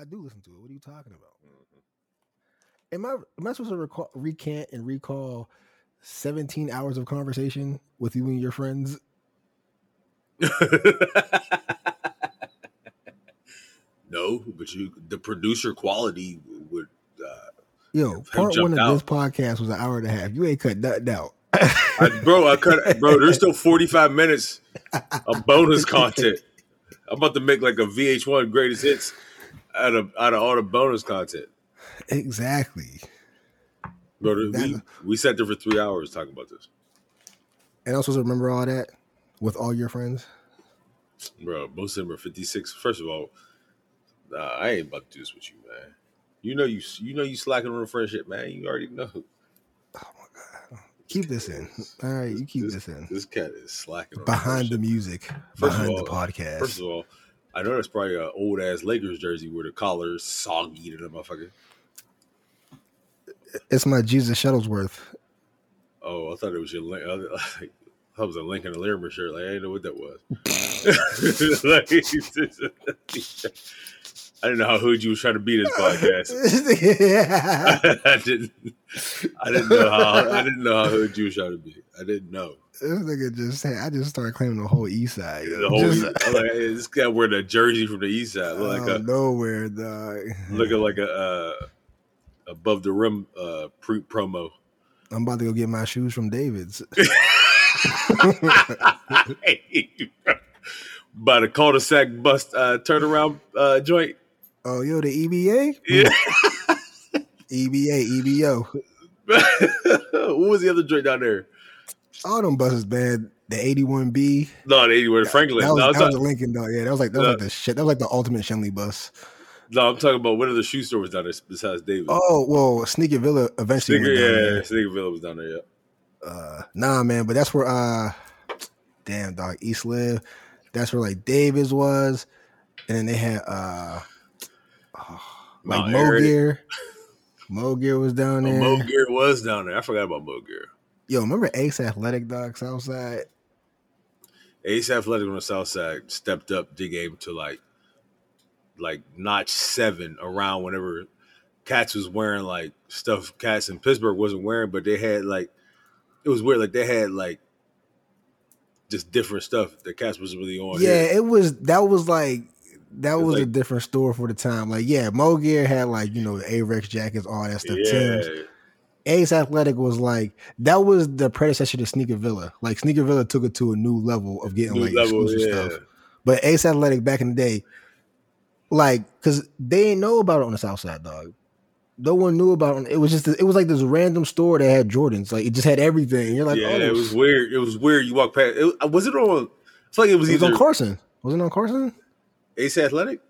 I do listen to it. What are you talking about? Am I am I supposed to recall, recant and recall 17 hours of conversation with you and your friends? no, but you the producer quality would. Uh, Yo, part one of out. this podcast was an hour and a half. You ain't cut nothing out. I, bro, I cut, bro. There's still 45 minutes of bonus content. I'm about to make like a VH1 greatest hits out of out of all the bonus content. exactly. Bro, we we sat there for three hours talking about this. And I'm supposed to remember all that with all your friends. Bro, most of them are 56. First of all, nah, I ain't about to do this with you, man. You know you you know you slacking on the friendship, man. You already know. Oh my god. Keep this in. All right, you keep this in. This cat is slacking on Behind the music, First behind all- the podcast. First of all, I know that's probably an old ass Lakers jersey where the collar is soggy to the motherfucker. it's my Jesus Shuttlesworth. Oh, I thought it was your link. I was a Lincoln and Larimer shirt. Like I didn't know what that was. Like, I didn't know how hood you was trying to be this podcast. I didn't. I didn't know how. I didn't know how hood you was trying to be. I didn't know. This nigga just had, I just started claiming the whole east side. The whole. Just I'm like, hey, this guy wearing a jersey from the east side, look like a nowhere, dog. looking like a uh, above the rim uh, pre promo. I'm about to go get my shoes from David's. By the cul-de-sac bust uh, turnaround uh, joint. Oh, yo, the EBA? Yeah. EBA, EBO. what was the other joint down there? All them buses, man. The 81B. No, the 81 Franklin. That was, no, that was Lincoln, though. Yeah, that was like that was No. like the shit. That was like the ultimate Schenley bus. no, I'm talking about what are the shoe stores down there besides David? Oh, well, Sneaker Villa eventually. Sneaker, went down yeah, there. Sneaker Villa was down there. Yeah, Uh, nah, man, but that's where uh, damn dog East Live. That's where like Davis was, and then they had uh, like Mo Gear. Mo Gear was down Oh, there. Mo Gear was down there. I forgot about Mo Gear. Yo, remember Ace Athletic Dogs outside? Ace Athletic on the South Side stepped up the game to like, like notch seven around whenever Cats was wearing like stuff Cats in Pittsburgh wasn't wearing, but they had like, it was weird. Like they had like just different stuff that Cats was really on. yeah, here. it was. That was like that was a different store for the time. Like, yeah, Mo Gear had like you know the Avex jackets, all that stuff. Yeah. Ace Athletic was like that was the predecessor to Sneaker Villa. Like Sneaker Villa took it to a new level of getting New like level, exclusive yeah. stuff. But Ace Athletic back in the day, like, cause they didn't know about it on the South Side, dog. No one knew about it. It was just it was like this random store that had Jordans. Like it just had everything. You're like, yeah, oh, it was weird. It was weird. You walk past. It, was it on? It's like it was it was either on Carson. Was it on Carson? Ace Athletic.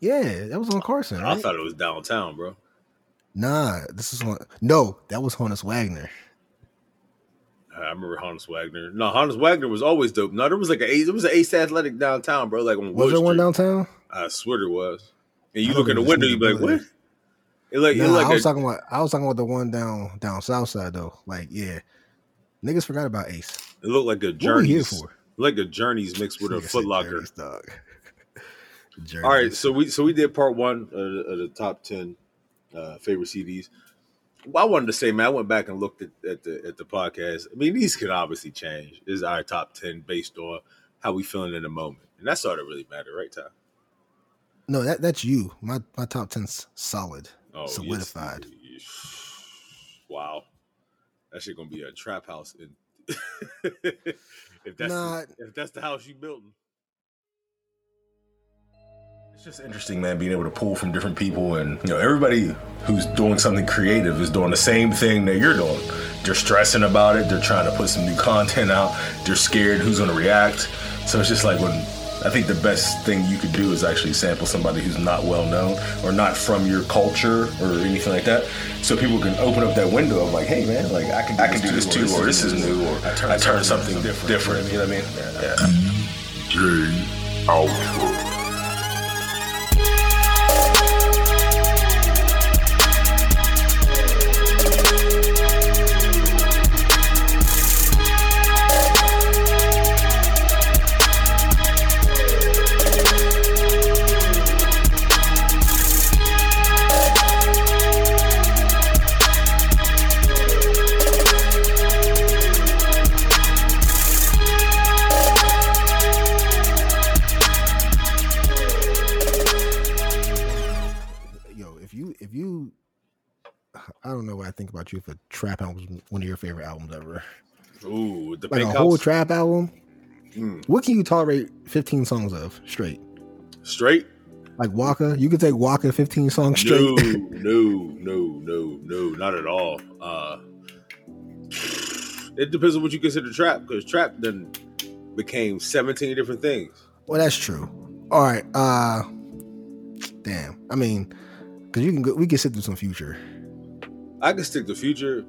Yeah, that was on Carson. I thought it was downtown, bro. nah, this is on. No, that was Honus Wagner. Uh, I remember Honus Wagner. No, Honus Wagner was always dope. No, there was like a Ace. There was an Ace Athletic downtown, bro. Like on Was Wood there one downtown? I swear there was. And you look in the window, you be like, what? It like, it Nah, like I was a, talking about I was talking about the one down down south side though. Like, yeah. Niggas forgot about Ace. it looked like a What we here Journeys, like a Journeys mixed with a Nigga said Foot Locker. Journeys, dog. Journeys. All right, so we so we did part one of the, of the top ten uh, favorite CDs. Well, I wanted to say, man, I went back and looked at, at the at the podcast. I mean, these could obviously change. This is our top ten based on how we feeling in the moment, and that's all that really matter, right, Ty? No, that that's you. My my top ten's solid. Oh, yes. Solidified. Wow, that shit gonna be a trap house. In if that's Nah. the, if that's the house you building. It's just interesting, man, being able to pull from different people and you know, everybody who's doing something creative is doing the same thing that you're doing. They're stressing about it, they're trying to put some new content out, they're scared who's gonna react. So it's just like when I think the best thing you could do is actually sample somebody who's not well known or not from your culture or anything like that. So people can open up that window of like, hey man, like I can I can do this too, or this is new, or I turn something different. You know what I mean? Yeah. J Alpha. I don't know what I think about you if a trap album was one of your favorite albums ever. Ooh, the Like a whole trap album. Mm. What can you tolerate 15 songs of straight? Straight? Like Waka, you could take Waka 15 songs straight. No, no, no, no, no, not at all. Uh, it depends on what you consider trap, because trap then became 17 different things. well, that's true. All right. Uh, damn. I mean, because you can go, we can sit through some future. I can stick to future.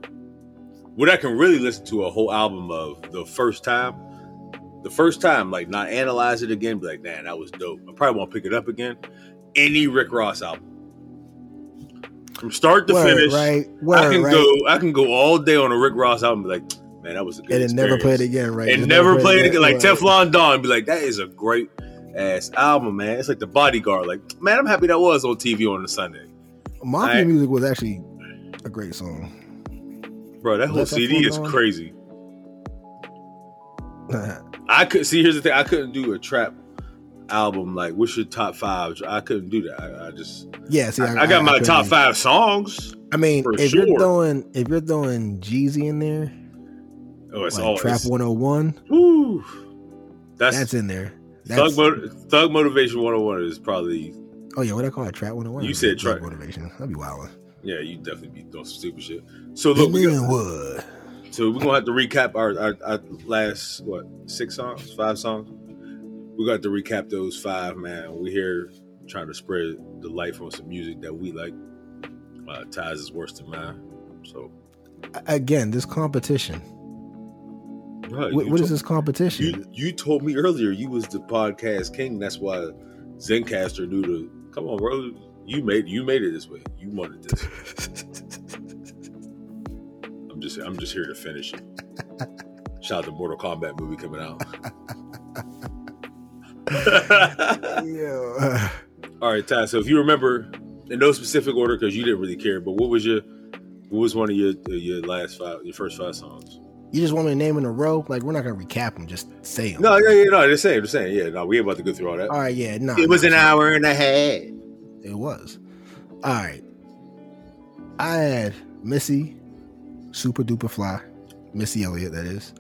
What I can really listen to a whole album of the first time, the first time, like not analyze it again, be like, man, that was dope. I probably won't pick it up again. Any Rick Ross album. From start to Word, finish, right? I can right? go I can go all day on a Rick Ross album be like, man, that was a good and then never play it again, right? and never play it again. Like Word. Teflon Don, be like, that is a great ass album, man. It's like the bodyguard. Like, man, I'm happy that was on TV on a Sunday. Mafia I- music was actually a great song. Bro, that whole CD is Don? crazy. I could see. Here's the thing: I couldn't do a trap album. Like, what's your top five? I couldn't do that. I, I just, yeah, see, I, I got my top five songs. I mean, if sure. you're throwing if you're throwing Jeezy in there, Oh, it's like all Trap 101, Woo. That's, that's in there. Thug, That's, Mo- Thug Motivation 101 is probably oh yeah, what I call it, Trap 101. You said trap. motivation. That'd be wild. Yeah. You definitely be doing some stupid shit. So look, we got, wood. so we're gonna have to recap our, our, our last what six songs, five songs. We got to recap those five, man. We here trying to spread the light on some music that we like. Uh, Ties is worse than mine. So, Again, this competition. Bro, What, what is to- this competition? You you told me earlier you was the podcast king. That's why Zencastr knew to come on, bro. You made you made it this way. You wanted this. I'm just I'm just here to finish it. Shout out to Mortal Kombat movie coming out. yeah. All right, Ty. So if you remember, in no specific order, because you didn't really care, but what was your what was one of your your last five, your first five songs? You just want me to name in a row? Like we're not gonna recap them, just say them. No, yeah, yeah, no, they're saying, they're saying, yeah, no, we ain't about to go through all that. All right, yeah, no. it was no, an hour and a half. It was. All right. I had Missy, Supa Dupa Fly, Missy Elliott, that is.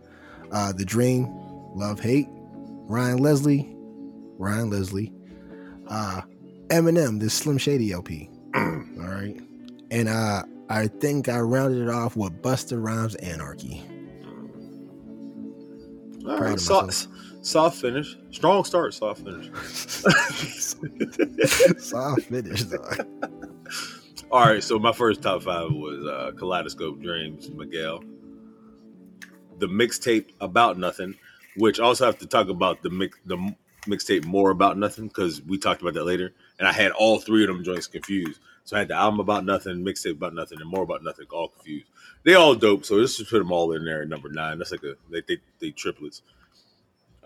Uh, the Dream, Love Hate, Ryan Leslie, Ryan Leslie, uh, Eminem, this Slim Shady LP. All right. And uh, I think I rounded it off with Busta Rhymes Anarchy. All right, of soft, finish, strong start, soft finish. Soft finish, dog. All right, so my first top five was uh, Kaleidoscope Dreams, Miguel. The mixtape About Nothing, which also have to talk about the mix, the mixtape More About Nothing because we talked about that later, and I had all three of them joints confused. So I had the album About Nothing, mixtape About Nothing, and More About Nothing all confused. They all dope, so let's just put them all in there at number nine. That's like a they they, they triplets.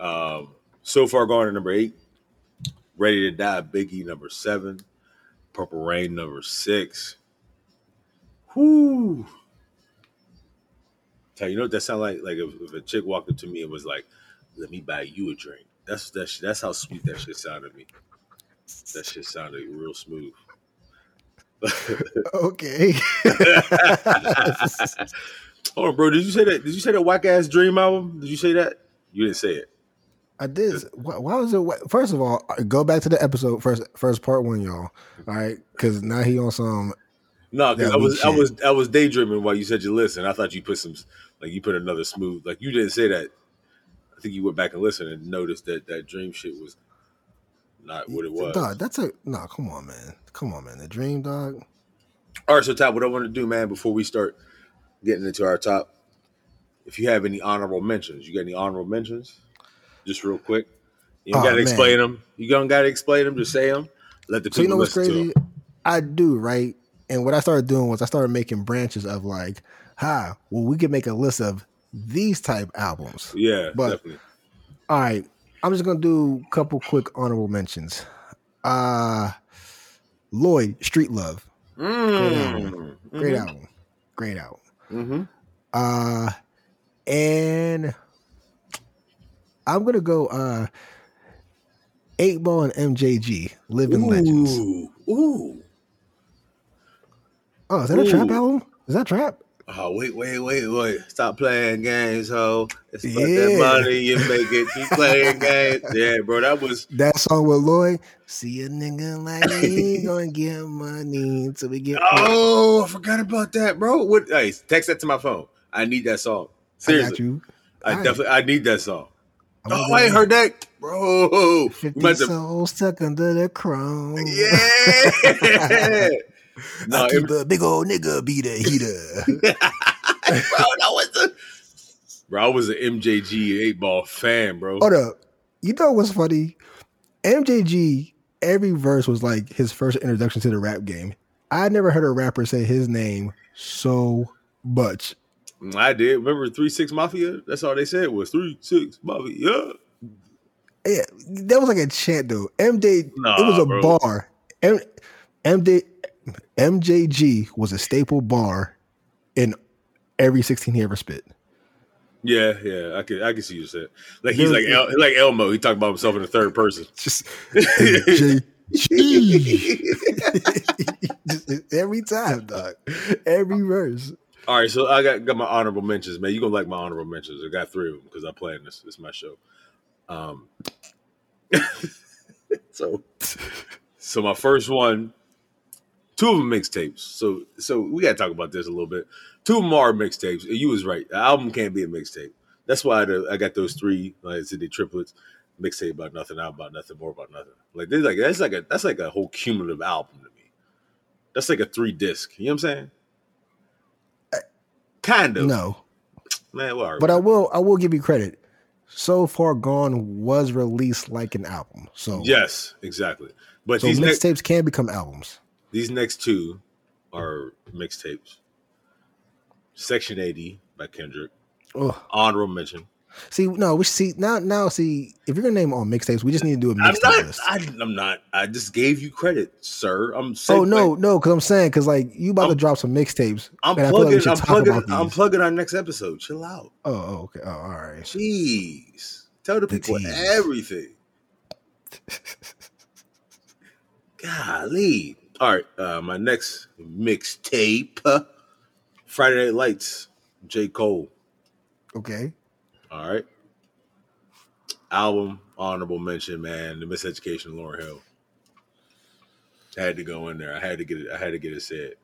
Um, so far gone at number eight. Ready to Die, Biggie number seven. Purple Rain number six. Whoo. Tell you, know what that sound like? Like if, if a chick walked up to me and was like, "Let me buy you a drink." That's that's that's how sweet that shit sounded to me. That shit sounded real smooth. Okay. Hold on, bro. Did you say that? Did you say that whack ass Dream album? Did you say that? You didn't say it. I did. Why, why was it? First of all, go back to the episode first. First part one, y'all. All right, because now he on some. No, because I was we I was I was daydreaming while you said you list, and I thought you put some like you put another smooth. Like you didn't say that. I think you went back and listened and noticed that that dream shit was not what it was. Dog, that's a no. Come on, man. Come on, man. The dream, dog. All right, so Top, what I want to do, man, before we start getting into our top, if you have any honorable mentions, you got any honorable mentions? Just real quick. You don't Oh, got to man. explain them. You don't got to explain them. Just say them. Let the people So you know what's crazy? I do right, and what I started doing was I started making branches of like, ha, well, we could make a list of these type albums. Yeah, But- definitely. All right, I'm just gonna do a couple quick honorable mentions. Uh Lloyd, Street Love, Mm. great Mhm. album, great album. Mhm. Uh, and I'm gonna go uh eight ball and MJG, Living Legends. Ooh, ooh. Oh, is that a trap album? Is that trap? Oh wait, wait, wait, wait! Stop playing games, ho! It's about Yeah. that money you make it. Keep playing games. Yeah, bro, that was That song with Lloyd. See a nigga like me gonna get money until we get. Oh, I forgot about that, bro. What? Hey, text that to my phone. I need that song. I got Seriously, you. I, Alright. definitely I need that song. I'm Oh, gonna I heard that, bro. We 50 might have- souls stuck under the chrome. yeah. no, I it, keep a big old nigga be the heater. bro, that was the. Bro, I was an MJG eight ball fan, bro. Hold up. You know what's funny? MJG, every verse was like his first introduction to the rap game. I never heard a rapper say his name so much. I did. Remember Three Six Mafia? That's all they said was Three Six Mafia. Yeah, that was like a chant though. MJ, Nah, it was a bro. bar. M, MJ, MJG was a staple bar in every 16 he ever spit. Yeah, yeah, I can I can see you said. Like he's like El, like Elmo. He talked about himself in the third person. Just every time, dog. Every verse. All right, so I got got my honorable mentions, man. You gonna like my honorable mentions? I got three of them because I in this. It's my show. Um, so so my first one, two of them mixtapes. So so we gotta talk about this a little bit. Two of them are mixtapes. You was right. The album can't be a mixtape. That's why I got those three. Like I said, the triplets. Mixtape about nothing, album about nothing, more about nothing. Like they like that's like a that's like a whole cumulative album to me. That's like a three disc. You know what I'm saying? Kind of. No. Man, well. But I will I will give you credit. So Far Gone was released like an album. So yes, exactly. But so these next mixtapes can become albums. these next two are mixtapes. Section 80 by Kendrick. Ugh. Honorable mention. See, no, we see now. Now, see, if you're gonna name all mixtapes, we just need to do a mixtape list. I, I'm not. I just gave you credit, sir. I'm saying. oh no, no, because I'm saying because like you about to I'm- drop some mixtapes. I'm and I feel like plugging. should I'm plugging. I'm plugging our next episode. Chill out. Oh, oh, okay. Oh, all right. Jeez. Tell the The people everything. Golly. All right. Uh, my next mixtape Friday Night Lights, J. Cole. Okay. All right. Album, honorable mention, man. The Miseducation of Lauryn Hill. I had to go in there. I had to get it. I had to get it said.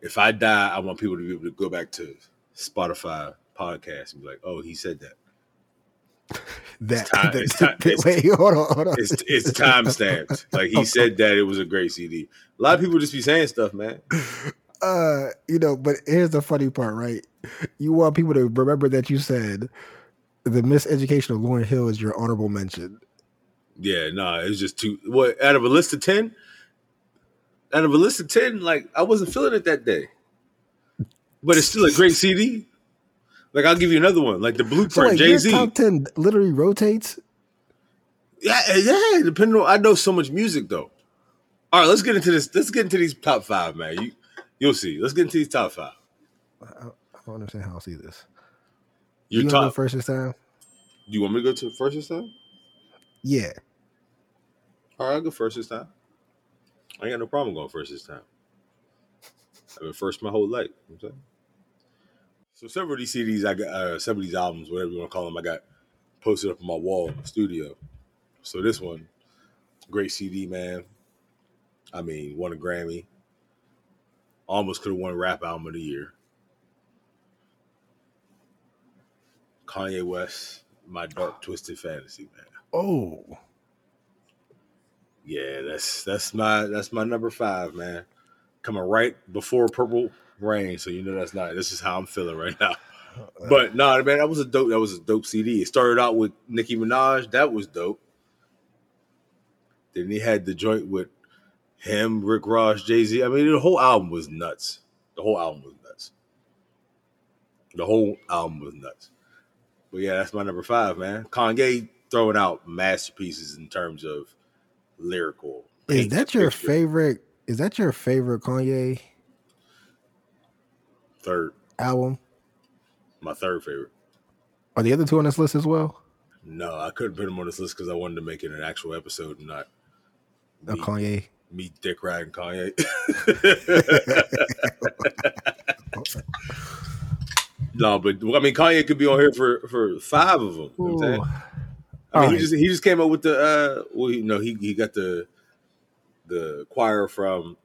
If I die, I want people to be able to go back to Spotify podcast and be like, "Oh, he said that." That, time- that- time- wait, hold on, hold on. It's it's time stamped. Like he said that it was a great CD. A lot of people just be saying stuff, man. uh, you know, but here's the funny part, right? You want people to remember that you said the miseducation of Lauryn Hill is your honorable mention. Yeah, no, it was just too. What out of a list of ten? Out of a list of ten, like I wasn't feeling it that day. But it's still a great CD. Like I'll give you another one, like the So Blueprint, like Jay Z. top ten literally rotates. Yeah, yeah. Depending on, I know so much music though. All right, let's get into this. Let's get into these top five, man. You, you'll see. Let's get into these top five. Don't understand how I see this. Your you wanna go first this time? Do you want me to go to first this time? Yeah. All right, I'll go first this time. I ain't got no problem going first this time. I've been first my whole life. You know what I'm saying? So several of these CDs, I got uh, some of these albums, whatever you want to call them, I got posted up on my wall in the studio. So this one, great CD, man. I mean, won a Grammy. Almost could have won Rap Album of the Year. Kanye West, My Dark Twisted Fantasy, man. Oh, Yeah, that's that's my that's my number five, man. Coming right before Purple Rain, so you know that's not. This is how I'm feeling right now. But no, man, that was a dope. That was a dope CD. It started out with Nicki Minaj. That was dope. Then he had the joint with him, Rick Ross, Jay Z. I mean, the whole album was nuts. The whole album was nuts. The whole album was nuts. But yeah, that's my number five, man. Kanye throwing out masterpieces in terms of lyrical. is that your picture. favorite? Is that your favorite Kanye Third, album? my third favorite. Are the other two on this list as well? No, I couldn't put them on this list because I wanted to make it an actual episode, and not me, Kanye. me dick riding Kanye. No, but I mean, Kanye could be on here for for five of them. You know what I'm saying? I mean, All he just he just came up with the uh, well, you know, he he got the the choir from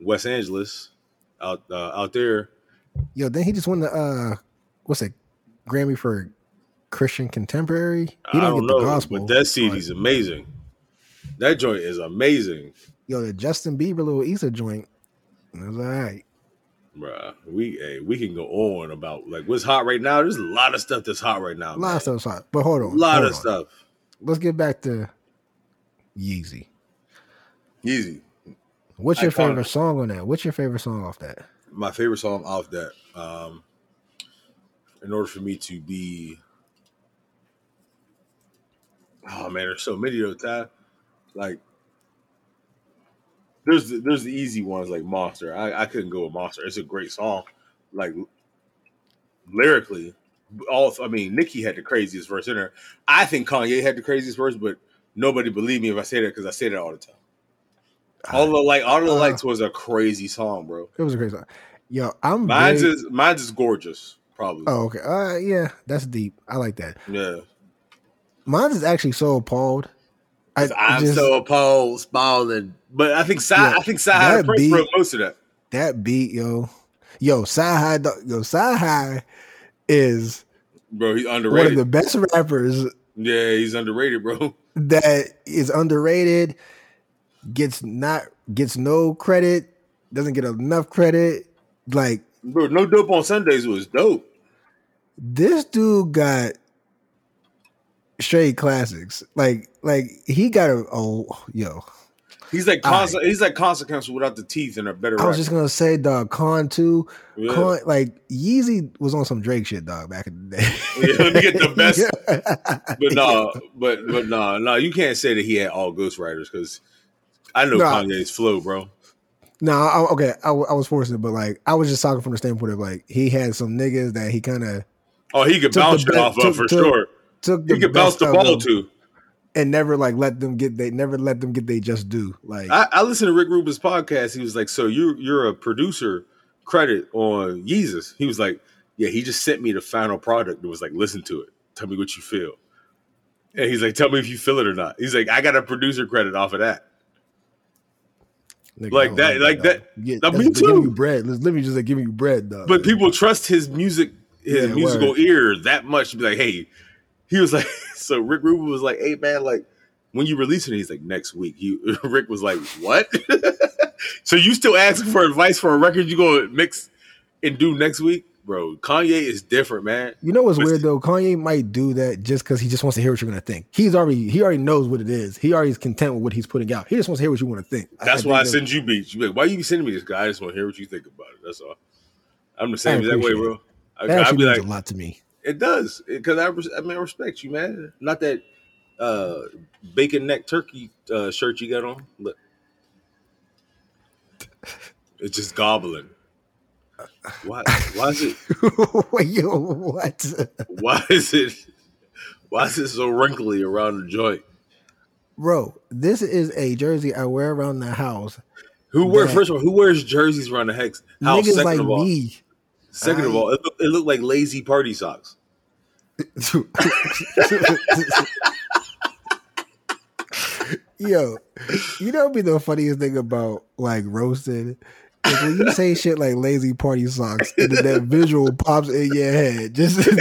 West Angeles out uh, out there. Yo, then he just won the uh, what's it, Grammy for Christian Contemporary. He I didn't don't get know, the gospel. but that CD's amazing. That joint is amazing, Yo, the Justin Bieber little Easter joint. Was all right. Bruh. We hey, we can go on about like what's hot right now. There's a lot of stuff that's hot right now. A lot man. of stuff's hot. But hold on. A lot of on. stuff. Let's get back to Yeezy. Yeezy. What's your Iconic. favorite song on that? What's your favorite song off that? my favorite song off that. Um, in order for me to be, oh man, there's so many of that. Like, there's the, there's the easy ones like Monster. I, I couldn't go with Monster. It's a great song, like lyrically. All I mean, Nicki had the craziest verse in her. I think Kanye had the craziest verse, but nobody believe me if I say that because I say that all the time. All the like, all the Uh, lights was a crazy song, bro. It was a great song. Yo, I'm Mine's very- is mine's is gorgeous, probably. Oh, okay. Uh yeah, that's deep. I like that. Yeah. Mine is actually so appalled. I, I'm just- so appalled, Spalding. But I think Sci Yeah, I think Sci Prince beat- wrote most of that. that beat, yo. Yo, CyHi yo, CyHi is Bro, he's underrated. one of the best rappers yeah, he's underrated, bro. that is underrated, gets not gets no credit, doesn't get enough credit. Like Bro, no dope on Sundays was dope. this dude got straight classics. Like like he got a oh yo. He's like All conse- he's like consequential without the teeth and a better I was rapper. just gonna say dog Con too. yeah. Con like Yeezy was on some Drake shit, dog, back in the day. Yeah, let me get the best- Yeah. But no, but but no, no, you can't say that he had all ghostwriters because I know. Kanye's flow, bro. No, I, okay, I, I was forcing it, but like I was just talking from the standpoint of like he had some niggas that he kind of Oh, he could bounce it off took- of for took- sure. took the He could bounce the ball too. And never like let them get they never let them get they just do. Like I, I listened to Rick Rubin's podcast. He was like, "So you you're a producer credit on Yeezus?" He was like, "Yeah." He just sent me the final product. It was like, "Listen to it. Tell me what you feel." And he's like, "Tell me if you feel it or not." He's like, "I got a producer credit off of that." nigga, like that- like dog. that- Yeah, me too. you bread. Let's literally just like giving you bread, dog. But people trust his music, his Yeah, musical word. ear that much to be like, "Hey," he was like, "So Rick Rubin was like, hey man, like." When you release it, he's like next week. He Rick was like, "What? so you still asking for advice for a record you gonna mix and do next week, bro? Kanye is different, man. You know what's But- weird though? Kanye might do that just because he just wants to hear what you're gonna think. He's already he already knows what it is. He already is content with what he's putting out. He just wants to hear what you want to think. That's why I think send you beats. You be like, why you be sending me this guy? I just want to hear what you think about it. That's all. I'm the same that way, bro. I, that actually be means like, a lot to me. It does because I, res- I mean, I respect you, man. Not that uh, bacon neck turkey uh, shirt you got on, but it's just gobbling. Why? Why is it? Yo, what? Why is it? Why is it so wrinkly around the joint? Bro, this is a jersey I wear around the house. Who wears first of all? Who wears jerseys around the hex house? Niggas Second like of all, me. Second of all, it looked, it looked like lazy party socks. Yo, you know, be the funniest thing about like roasted. Is when you say shit like lazy party socks, and then that visual pops in your head. Just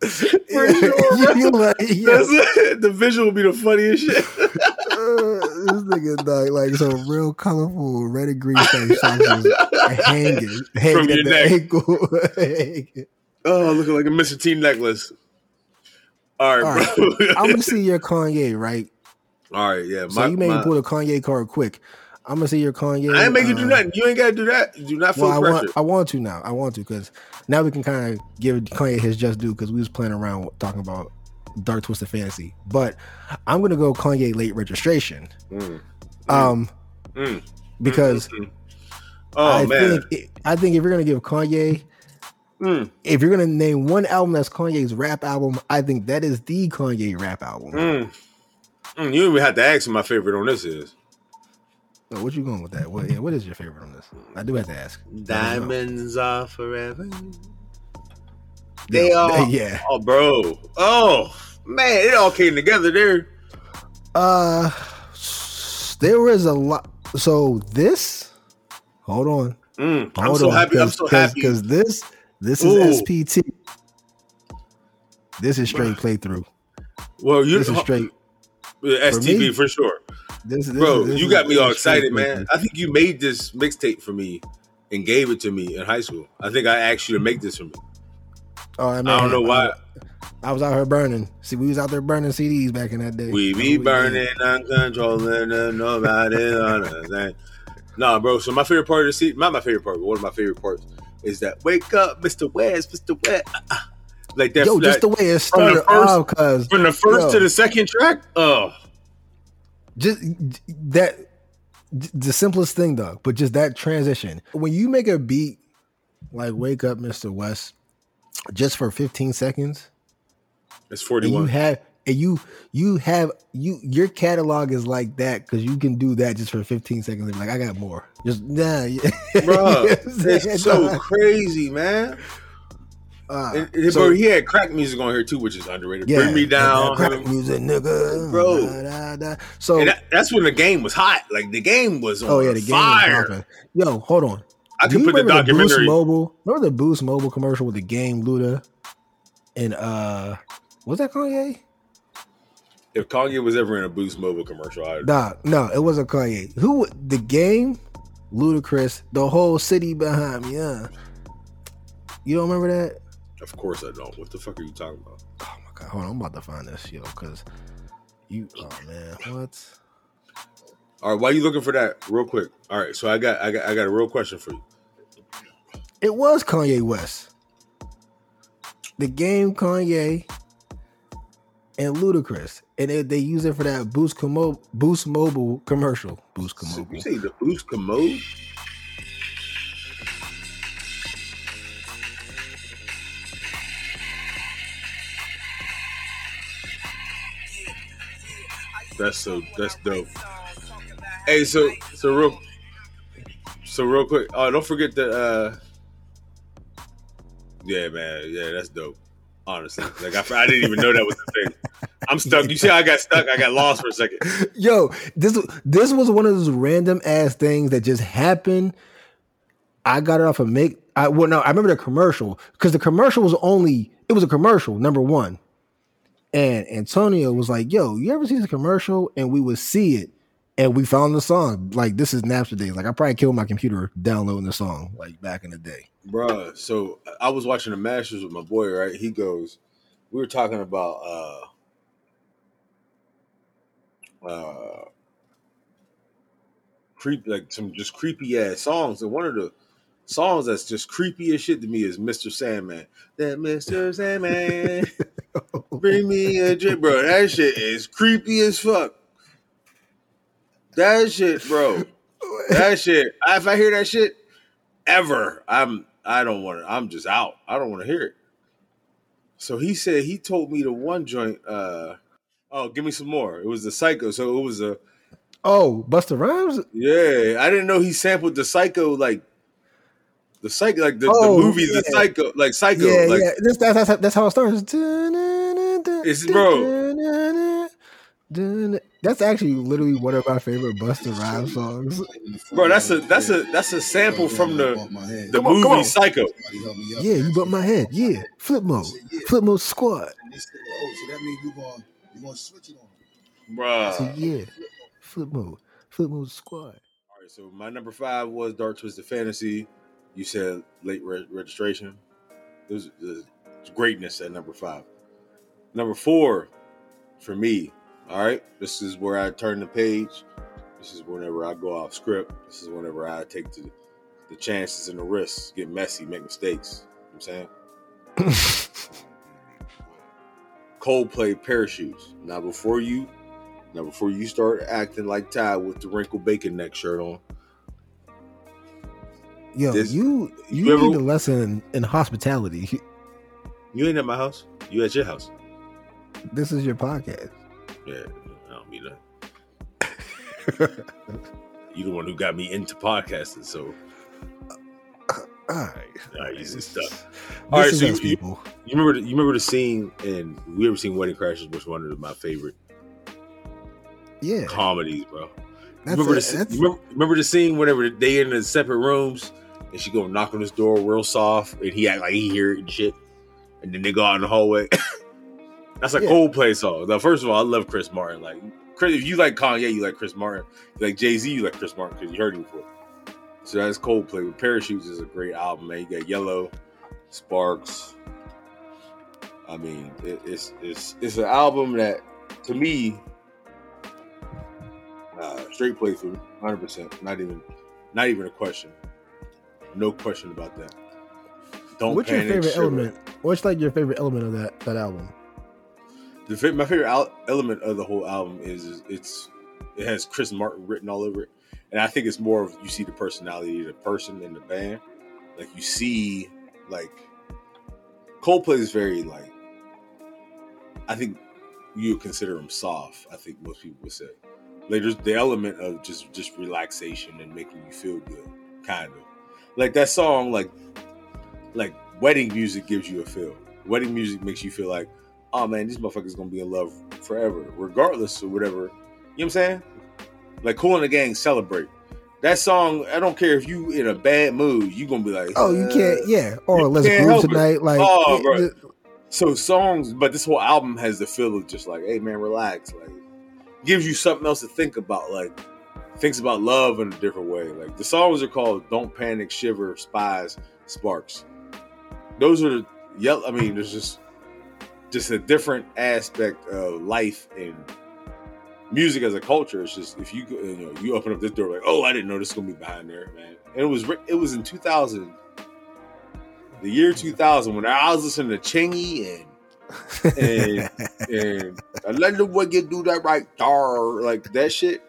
like, For sure, you like, That's it. The visual would be the funniest shit. uh, this nigga dog like some real colorful red and green just hanging, hanging your the neck. ankle. Oh, looking like a Mr. T necklace. All right, All right, bro. I'm gonna see your Kanye, right? All right, yeah. So you made my- me pull the Kanye card quick. I'm gonna see your Kanye. I ain't make you do uh, nothing. You ain't got to do that. You do not feel Well, I pressure. want, I want to now. I want to because now we can kind of give Kanye his just due because we was playing around talking about Dark Twisted Fantasy. But I'm gonna go Kanye late registration. Mm, Um, mm, because mm, mm. oh I man, think I think if you're gonna give Kanye, Mm, if you're gonna name one album that's Kanye's rap album, I think that is the Kanye rap album. mm, mm. you even have to ask who my favorite on this is. Oh, what you going with that? What, yeah, what is your favorite on this? I do have to ask. Diamonds are forever. They are. Yeah. Oh, bro. Oh, man. It all came together there. Uh, there was a lot. So this, hold on. Mm, I'm so on, happy. I'm so happy. 'cause this, this Ooh. is SPT. This is straight playthrough. Well, you This is straight. Yeah, for for sure. This, this Bro, is- this you got me all excited, man. I think you made this mixtape for me and gave it to me in high school. I think I asked you to make this for me. Oh, I, mean, I don't know why. I was out here burning. See, we was out there burning CDs back in that day. We be oh, did. burning, uncontrolled, and nobody understand. Nah, bro. So my favorite part of the scene, not my favorite part, but one of my favorite parts is that "Wake up, Mr. West, Mr. West," like that. Yo, just the way it started first- off, cause from the first yo. to the second track. Oh, just that the simplest thing though but just that transition when you make a beat like wake up mr west just for 15 seconds it's and you have and you you have you your catalog is like that because you can do that just for 15 seconds like i got more just nah yeah. Bro, You know what I'm saying? it's so crazy, man. Uh, And, and- so- bro, he had crack music on here too, which is underrated. Bring me down, crack music nigga Bro. Da, da, da. so that, that's when the game was hot. Like the game was on oh yeah the game was fire. popping. yo hold on I Do you put the remember Boost documentary. Mobile. Remember the Boost Mobile commercial with the game Luda and uh, was that Kanye? if Kanye was ever in a Boost Mobile commercial, I'd, Nah, no, it wasn't Kanye. Who the game? Ludacris, the whole city behind me. Yeah, you don't remember that? Of course I don't. What the fuck are you talking about? Oh my god, hold on, I'm about to find this yo, cause you. Oh man, what? All right, why you looking for that real quick? All right, so I got I got I got a real question for you. It was Kanye West. The game Kanye and Ludacris, and they, they use it for that Boost Commo- Boost Mobile commercial. Boost So Mobile. you say the Boost commode? That's so that's dope. Hey, so so real so real quick. Oh, don't forget that uh Yeah, man. Yeah, that's dope. Honestly. Like I, I didn't even know that was the thing. I'm stuck. You see how I got stuck? I got lost for a second. Yo, this this was one of those random ass things that just happened. I got it off of make. I well, no, I remember the commercial because the commercial was only it was a commercial number one, and Antonio was like, "Yo, you ever see this commercial?" And we would see it, and we found the song. Like this is Napster days. Like I probably killed my computer downloading the song like back in the day. Bruh, so I was watching the Masters with my boy, right? He goes, we were talking about uh uh creep like some just creepy ass songs. And one of the songs that's just creepy as shit to me is Mr. Sandman. That Mr. Sandman bring me a drink, bro. That shit is creepy as fuck. That shit, bro. That shit. If I hear that shit ever, I'm I don't want to. I'm just out. I don't want to hear it. So he said he told me the one joint. uh Oh, give me some more. It was the Psycho. So it was a Oh, Busta Rhymes. yeah. I didn't know he sampled the Psycho like the Psycho like the, Oh, the movie the. Psycho like Psycho Yeah, like yeah. This, that's, that's, that's how it starts. It's- bro. That's actually literally one of my favorite Busta Rhymes songs. bro. That's a that's a that's a sample from the the on, movie. Psycho. Yeah, you bumped my head. Yeah, flip mode, flip mode squad. Oh, so that means you gonna you gonna switch it on. Bruh. So yeah, flip mode, flip mode squad. All right, so my number five was Dark Twisted Fantasy. You said late re- registration. It was, greatness at number five. Number four, for me, all right, this is where I turn the page. This is whenever I go off script. This is whenever I take the, the chances and the risks, get messy, make mistakes. You know what I'm saying? Coldplay parachutes. Now before you now before you start acting like Ty with the wrinkled bacon neck shirt on, Yo, This- you you, you ever- need a lesson in hospitality. you ain't at my house. You at your house. This is your podcast. Yeah, I don't mean that. You the one who got me into podcasting, so All right. uh, easy stuff. All right, so you, you, people. you remember the, you remember the scene in we ever seen Wedding Crashers, which one of my favorite Yeah. comedies, bro. That's remember, a- the, you remember, remember the scene whenever they in the separate rooms and she go knock on his door real soft and he act like he hear it and shit, and then they go out in the hallway. That's a Yeah. Coldplay song. Now, first of all, I love Chris Martin. Like, Chris, if you like Kanye, you like Chris Martin. You like Jay Z, you like Chris Martin because you heard him before. So that's Coldplay. But Parachutes is a great album, man. You got Yellow, Sparks. I mean, it, it's it's it's an album that, to me, uh, straight playthrough, hundred percent. Not even, not even a question. No question about that. Don't What's your favorite element? What's like your favorite element of that that album? The my favorite al- element of the whole album is, is it's it has Chris Martin written all over it, and I think it's more of you see the personality of the person in the band. Like you see, like Coldplay is very like I think you would consider him soft. I think most people would say. Like there's the element of just just relaxation and making you feel good, kind of like that song. Like like wedding music gives you a feel. Wedding music makes you feel like oh man, these motherfuckers gonna be in love forever, regardless of whatever. You know what I'm saying? Like Kool and the Gang celebrate. That song, I don't care if you in a bad mood, you gonna be like, Oh, you uh, can't. Yeah. Or let's groove help it. tonight. Like. Oh, it- bro. the- So songs, but this whole album has the feel of just like, hey man, relax. Like gives you something else to think about. Like thinks about love in a different way. Like the songs are called Don't Panic, Shiver, Spies, Sparks. Those are the yell I mean, there's just just a different aspect of life and music as a culture. It's just if you you know you open up this door like, oh, I didn't know this was gonna be behind there, man. And it was it was in 2000, the year 2000 when I was listening to Chingy and and and I let the you do that right there, like that shit.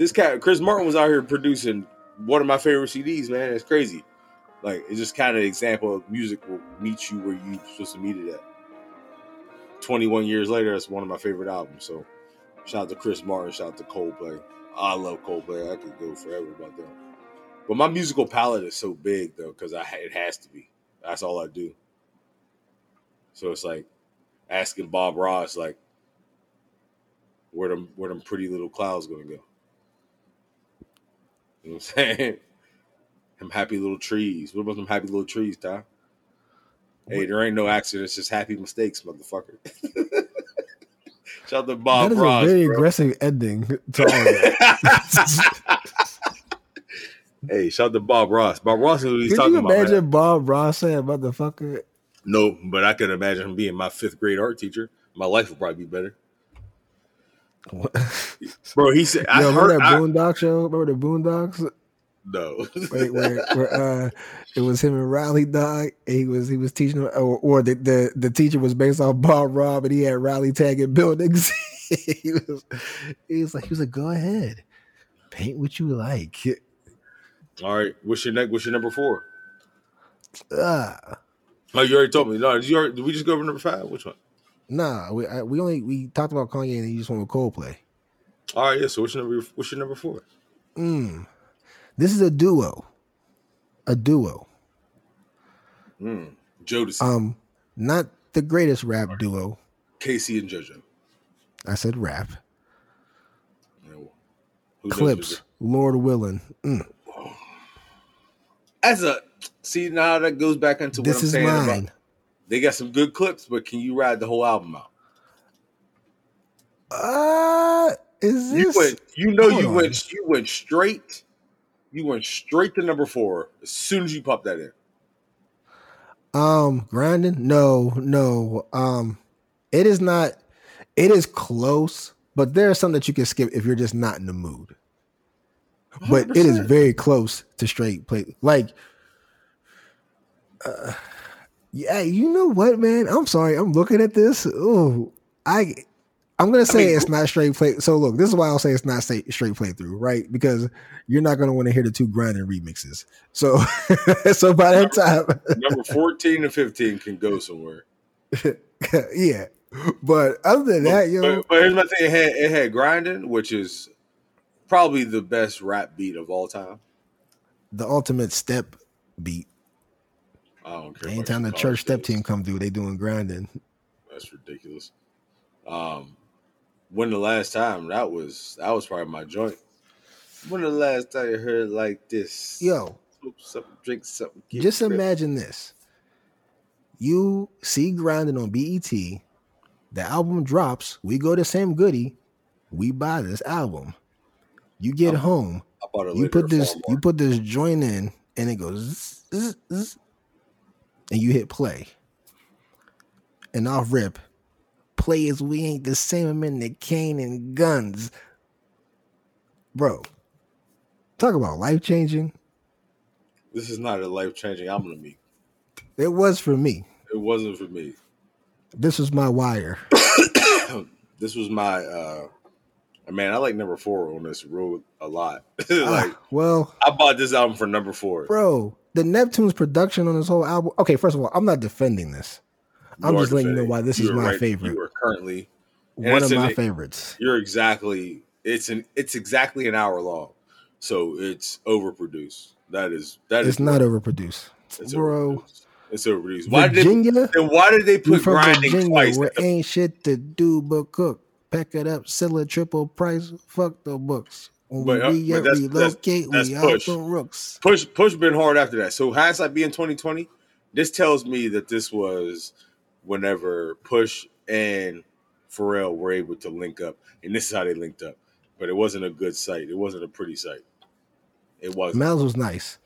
This cat, Chris Martin, was out here producing one of my favorite CDs, man. It's crazy. Like it's just kind of an example of music will meet you where you supposed to meet it at. Twenty one years later, it's one of my favorite albums. So shout out to Chris Martin, shout out to Coldplay. I love Coldplay. I could go forever about them. But my musical palette is so big though, because I it has to be. That's all I do. So it's like asking Bob Ross, like, where them where them pretty little clouds gonna go? You know what I'm saying? Them happy little trees. What about them happy little trees, Ty? Hey, there ain't no accidents, just happy mistakes, motherfucker. Shout out to Bob that is Ross. a very bro. aggressive ending to all of that. hey, shout out to Bob Ross. Bob Ross knows what he's Could talking you about. imagine man. Bob Ross saying, "Motherfucker"? No, but I could imagine him being my fifth grade art teacher. My life would probably be better. Bro, he said, I Yo, remember heard, that I, Boondock show? Remember the Boondocks? no. wait, where, where uh, it was him and Riley Dog. He was he was teaching, or, or the, the the teacher was based off Bob Rob, and he had Riley tagging buildings. he was he was like he was like, go ahead, paint what you like. All right, what's your next? What's your number four? Ah, Oh, you already told me. No, did, you already, did we just go over number five? Which one? Nah, we I, we only we talked about Kanye, and he just went with Coldplay. All right, yeah. So what's your number? What's your number four? Mm. This is a duo, a duo. Mm. Jodeci, Um, not the greatest rap duo. K-Ci, and JoJo. I said rap. Who Clipse, Lord willing. Mm. As a see now that goes back into what This I'm is saying mine. about they got some good clips, but can you ride the whole album out? Uh, is this You went, you know, Hold you on. went, you went straight, you went straight to number four as soon as you popped that in. Um, grinding? No, no. Um, it is not. It is close, but there's some that you can skip if you're just not in the mood. But it is very close to straight play. Like, uh, yeah, you know what, man? I'm sorry. I'm looking at this. Oh, I. I'm gonna say mean, it's not straight play. So look, this is why I'll say it's not straight straight playthrough, right? Because you're not gonna want to hear the two grinding remixes. So, so by that time, Number fourteen and fifteen can go somewhere. yeah. But other than that, yo, But, but here's my thing: it had it had grinding, which is probably the best rap beat of all time. The ultimate step beat. I don't care. what Anytime the church step team come through, they doing grinding. That's ridiculous. Um, when the last time that was that was probably my joint. When the last time you heard like this? Yo, Smoke something, drink something. get just imagine this. You see grinding on BET, the album drops, we go to Sam Goody, we buy this album. You get Um, home, I bought it you put this you put this joint in and it goes zzz, zzz, zzz, and you hit play and off rip players we ain't the same I'm in the cane and guns bro talk about life changing This is not a life changing album to me. it was for me It wasn't for me. this was my wire this was my uh man, I like number four on this road a lot. like Ah, well I bought this album for number four. bro the Neptunes' production on this whole album okay first of all i'm not defending this I'm just letting you know why this You is my right- favorite. You are currently one of an- my favorites you're exactly it's an it's exactly an hour long. So it's overproduced. That is that is it's not overproduced It's bro overproduced. It's overproduced. Why did they, virginia then why did they put from grinding Virginia, twice? where the- ain't shit to do but cook. Pack it up, sell it triple price. Fuck the books. When But, uh, we but re- that's- relocate, that's- we that's out push. rooks. push push been hard after that. So hindsight being twenty twenty, this tells me that this was whenever Push and Pharrell were able to link up, and this is how they linked up. But it wasn't a good sight. It wasn't a pretty sight. It wasn't. Malice was nice.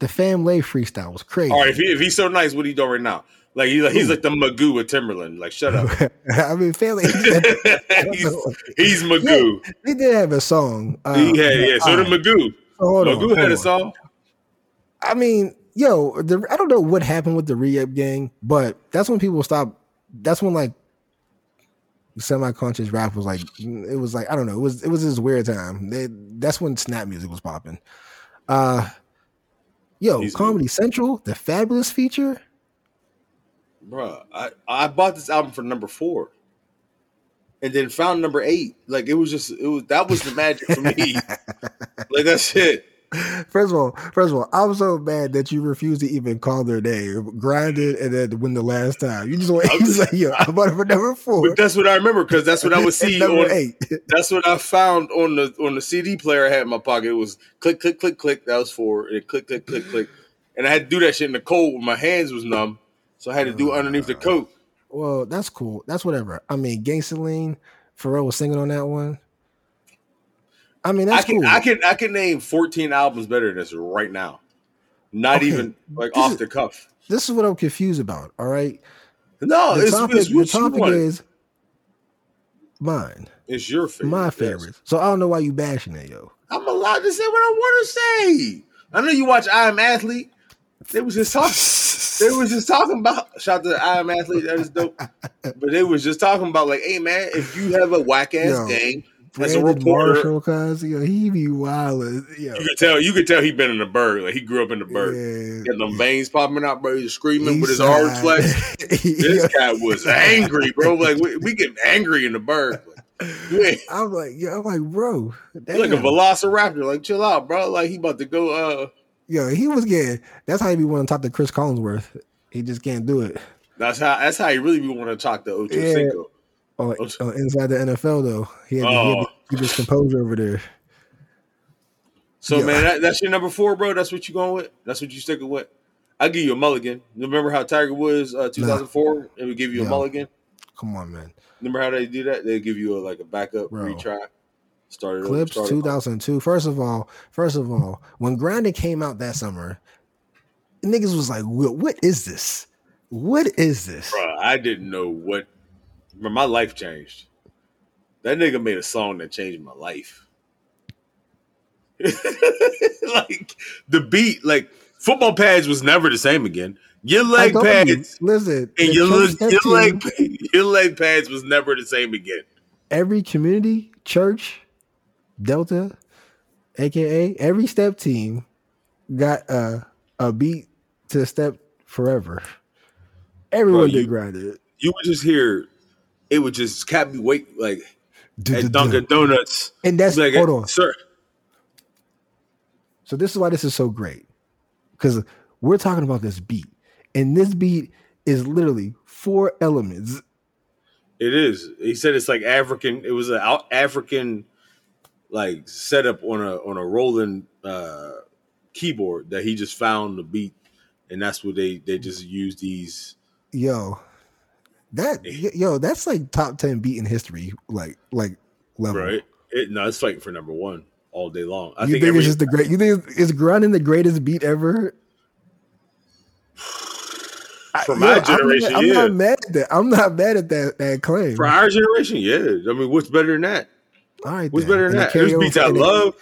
The Fam Lay freestyle was crazy. All right, if, he, if he's so nice, what he doing right now? Like he's like, he's like the Magoo with Timberland. Like shut up. I mean, Fam Lay. he's, he's Magoo. he did have a song. Uh, He had yeah. So did right, Magoo. on, Magoo hold had a on. song. I mean, yo, the, I don't know what happened with the re-up gang, but that's when people stopped. That's when like semi-conscious rap was like, it was like I don't know, it was it was this weird time. They, that's when snap music was popping. Uh, yo, He's- Comedy Central, the Fabolous feature. Bruh, I, I bought this album for number four. And then found number eight. Like it was just it was that was the magic for me. like that's it. First of all, first of all, I'm so mad that you refused to even call their name. Grinded and then win the last time. You just went, I'm just like, yo, I bought it for number four. But that's what I remember because that's what I would see number on eight. that's what I found on the on the CD player I had in my pocket. It was click, click, click, click. That was four. And click, click, click, click. And I had to do that shit in the cold when my hands was numb. So I had to do it underneath the coat. Well, that's cool. That's whatever. I mean, Gangsterline, Pharrell was singing on that one. I mean, I that's can cool. I can I can name 14 albums better than this right now. Not Okay, even like this off is- the cuff. this is what I'm confused about. All right, No, the it's, topic, it's the topic is mine, It's your favorite. my yes. favorite. So I don't know why you bashing it, yo. I'm allowed to say what I want to say. I know you watch I Am Athlete. They was just talking. They was just talking about. Shout out to I Am Athlete. That is dope. But they was just talking about like, hey man, if you have a whack ass game as a reporter, Marshall, cuz yo, he be wildin', yo. you could tell. You could tell he been in the Burgh. Like he grew up in the Burgh. Yeah. Got them veins popping out, bro. He's screaming with his arms flexed. This guy was angry, bro. Like we, we get angry in the Burgh. Like, ain't- I'm like, yo, I'm like, bro, like a velociraptor. Like, chill out, bro. Like he about to go. Uh, yo, he was getting. That's how he be wanting to talk to Chris Collinsworth. He just can't do it. that's how. That's how he really be want to talk to Ocho Yeah. Cinco. On, Oh. on inside the NFL though, he had, to, he had Oh. to keep his composure over there. So man, that, that's your number four, bro. That's what you going with. That's what you sticking with. I give you a mulligan. Remember how Tiger Woods uh, 2004 and we give you a mulligan. Come on, man. Remember how they do that? They give you a, like a backup Bro. retry. Started Clipse started- 2002. First of all, first of all, when Grinding came out that summer, niggas was like, "What? What is this? What is this?" Bro, I didn't know what. My life changed. That nigga made a song that changed my life. like the beat, like football pads was never the same again. Your leg told you, pads listen, and your, leg, your leg your leg pads was never the same again. every community church, Delta, aka every step team, got a a beat to step forever. Everyone Bro, did you- Grinded. You would just hear, it would just cap me wait like at du. Dunkin' Donuts. And that's Like, hold on. sir. So this is why this is so great. Because we're talking about this beat. And this beat is literally four elements. It is. He said it's like African. It was an African like setup on a on a rolling uh, keyboard that he just found the beat, and that's what they they just use these. Yo. That yo, that's like top ten beat in history, like like level. Right. It, no, it's fighting for number one all day long. I you think, think, every, it's just the great? You think is grinding the greatest beat ever? For yo, my I'm not- generation, I'm, yeah. not mad at that. I'm not mad at that that claim. for our generation, yeah. I mean, what's better than that? All right, What's then. better than And that? There's beats I love.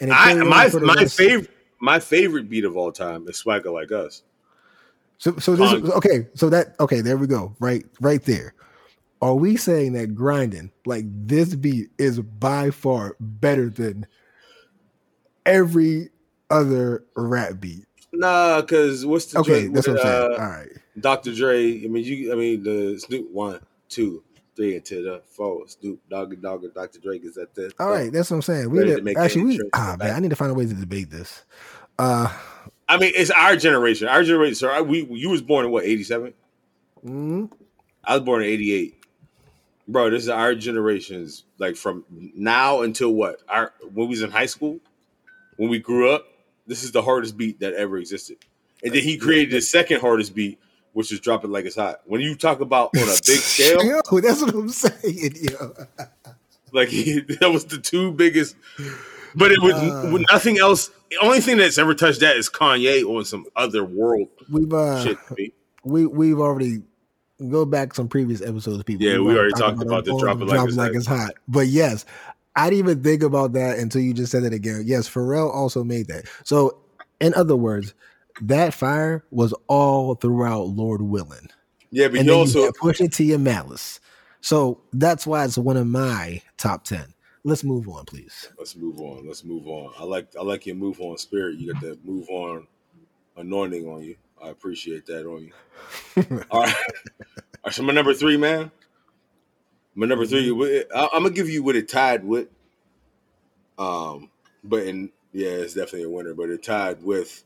and it I my over for the my favorite my favorite beat of all time is Swagger Like Us. So so this Punk. okay. So that okay. There we go. Right right there. Are we saying that grinding like this beat is by far better than every other rap beat? Nah, because what's the Okay, joint that's with, what I'm saying. uh, All right. Dr. Dre. I mean, you. I mean, the Snoop one, two, three, into the four. Snoop Dogg Dogg Dr. Drake is at the. All right, that's what I'm saying. We Ready need to to, make actually we ah man, I need to find a way to debate this. Uh, I mean, it's our generation. Our generation. So I, we, you was born in what? Eighty seven. mm, I was born in eighty eight. Bro, this is our generations. Like from now until what? Our when we was in high school, when we grew up. This is the hardest beat that ever existed. And then he created the second hardest beat, which is dropping Like It's Hot." When you talk about on a big scale, yo, that's what I'm saying. Yo, Like that was the two biggest, but it was Uh. nothing else. The only thing that's ever touched that is Kanye on some other world we've uh, shit. we we've already go back some previous episodes. People, Yeah, We've we already talked it about the on drop it like it's hot. it's hot. But yes, I didn't even think about that until you just said it again. Yes, Pharrell also made that. So, in other words, that fire was all throughout Lord Willing. Yeah, but and then also you Pusha T and Malice. So that's why it's one of my top ten. Let's move on, please. let's move on. Let's move on. I like I like your move on spirit. You got that move on anointing on you. I appreciate that on you. All right. All right. So my number three, man. My number three. Mm-hmm. I'm gonna give you what it tied with. Um, but in yeah, it's definitely a winner. But it tied with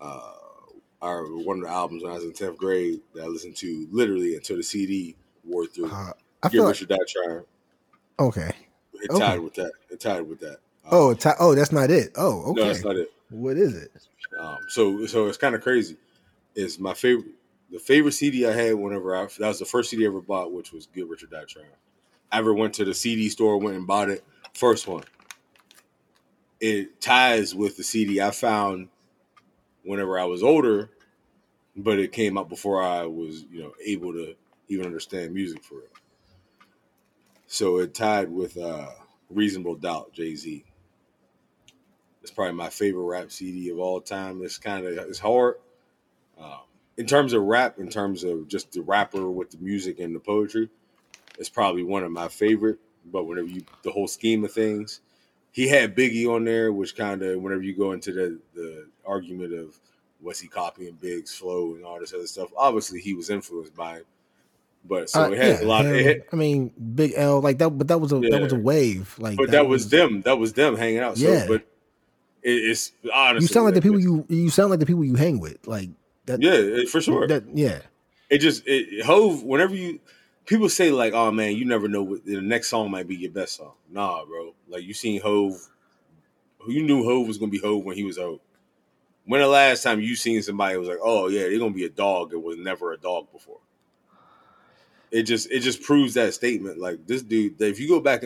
uh our one of the albums when I was in tenth grade that I listened to literally until the CD wore through. Uh, I Get feel like, Rich or Die Trying. okay. It Okay. tied with that. It tied with that. Um, Oh, ti- oh, that's not it. Oh, okay. no, that's not it. what is it? Um, so so it's kind of crazy. It's my favorite the favorite CD I had whenever I that was the first CD I ever bought, which was Get Rich or Die Trying. I ever went to the CD store, went and bought it. First one. It ties with the CD I found whenever I was older, but it came out before I was, you know, able to even understand music for real. So it tied with uh Reasonable Doubt, Jay Z. It's probably my favorite rap CD of all time. It's kind of it's hard um, in terms of rap, in terms of just the rapper with the music and the poetry. It's probably one of my favorite. But whenever you the whole scheme of things, he had Biggie on there, which kind of whenever you go into the the argument of was he copying Big's flow and all this other stuff. Obviously, he was influenced by him. But so Uh, it has yeah, a lot. Of, it had- I mean, Big L like that, but that was a that was a wave. Like, but that, was, them. That was them hanging out. So, Yeah. but it, it's honestly You sound like the people you you sound like the people you hang with. Like that. Yeah, for sure. That yeah. it just it Hove. Whenever you people say like, "Oh man, you never know what the next song might be your best song." Nah, bro. Like you seen Hove. You knew Hove was gonna be Hove when he was Hove. When the last time you seen somebody was like, "Oh yeah, they're gonna be a dog," it was never a dog before. It just it just proves that statement. Like this dude, if you go back,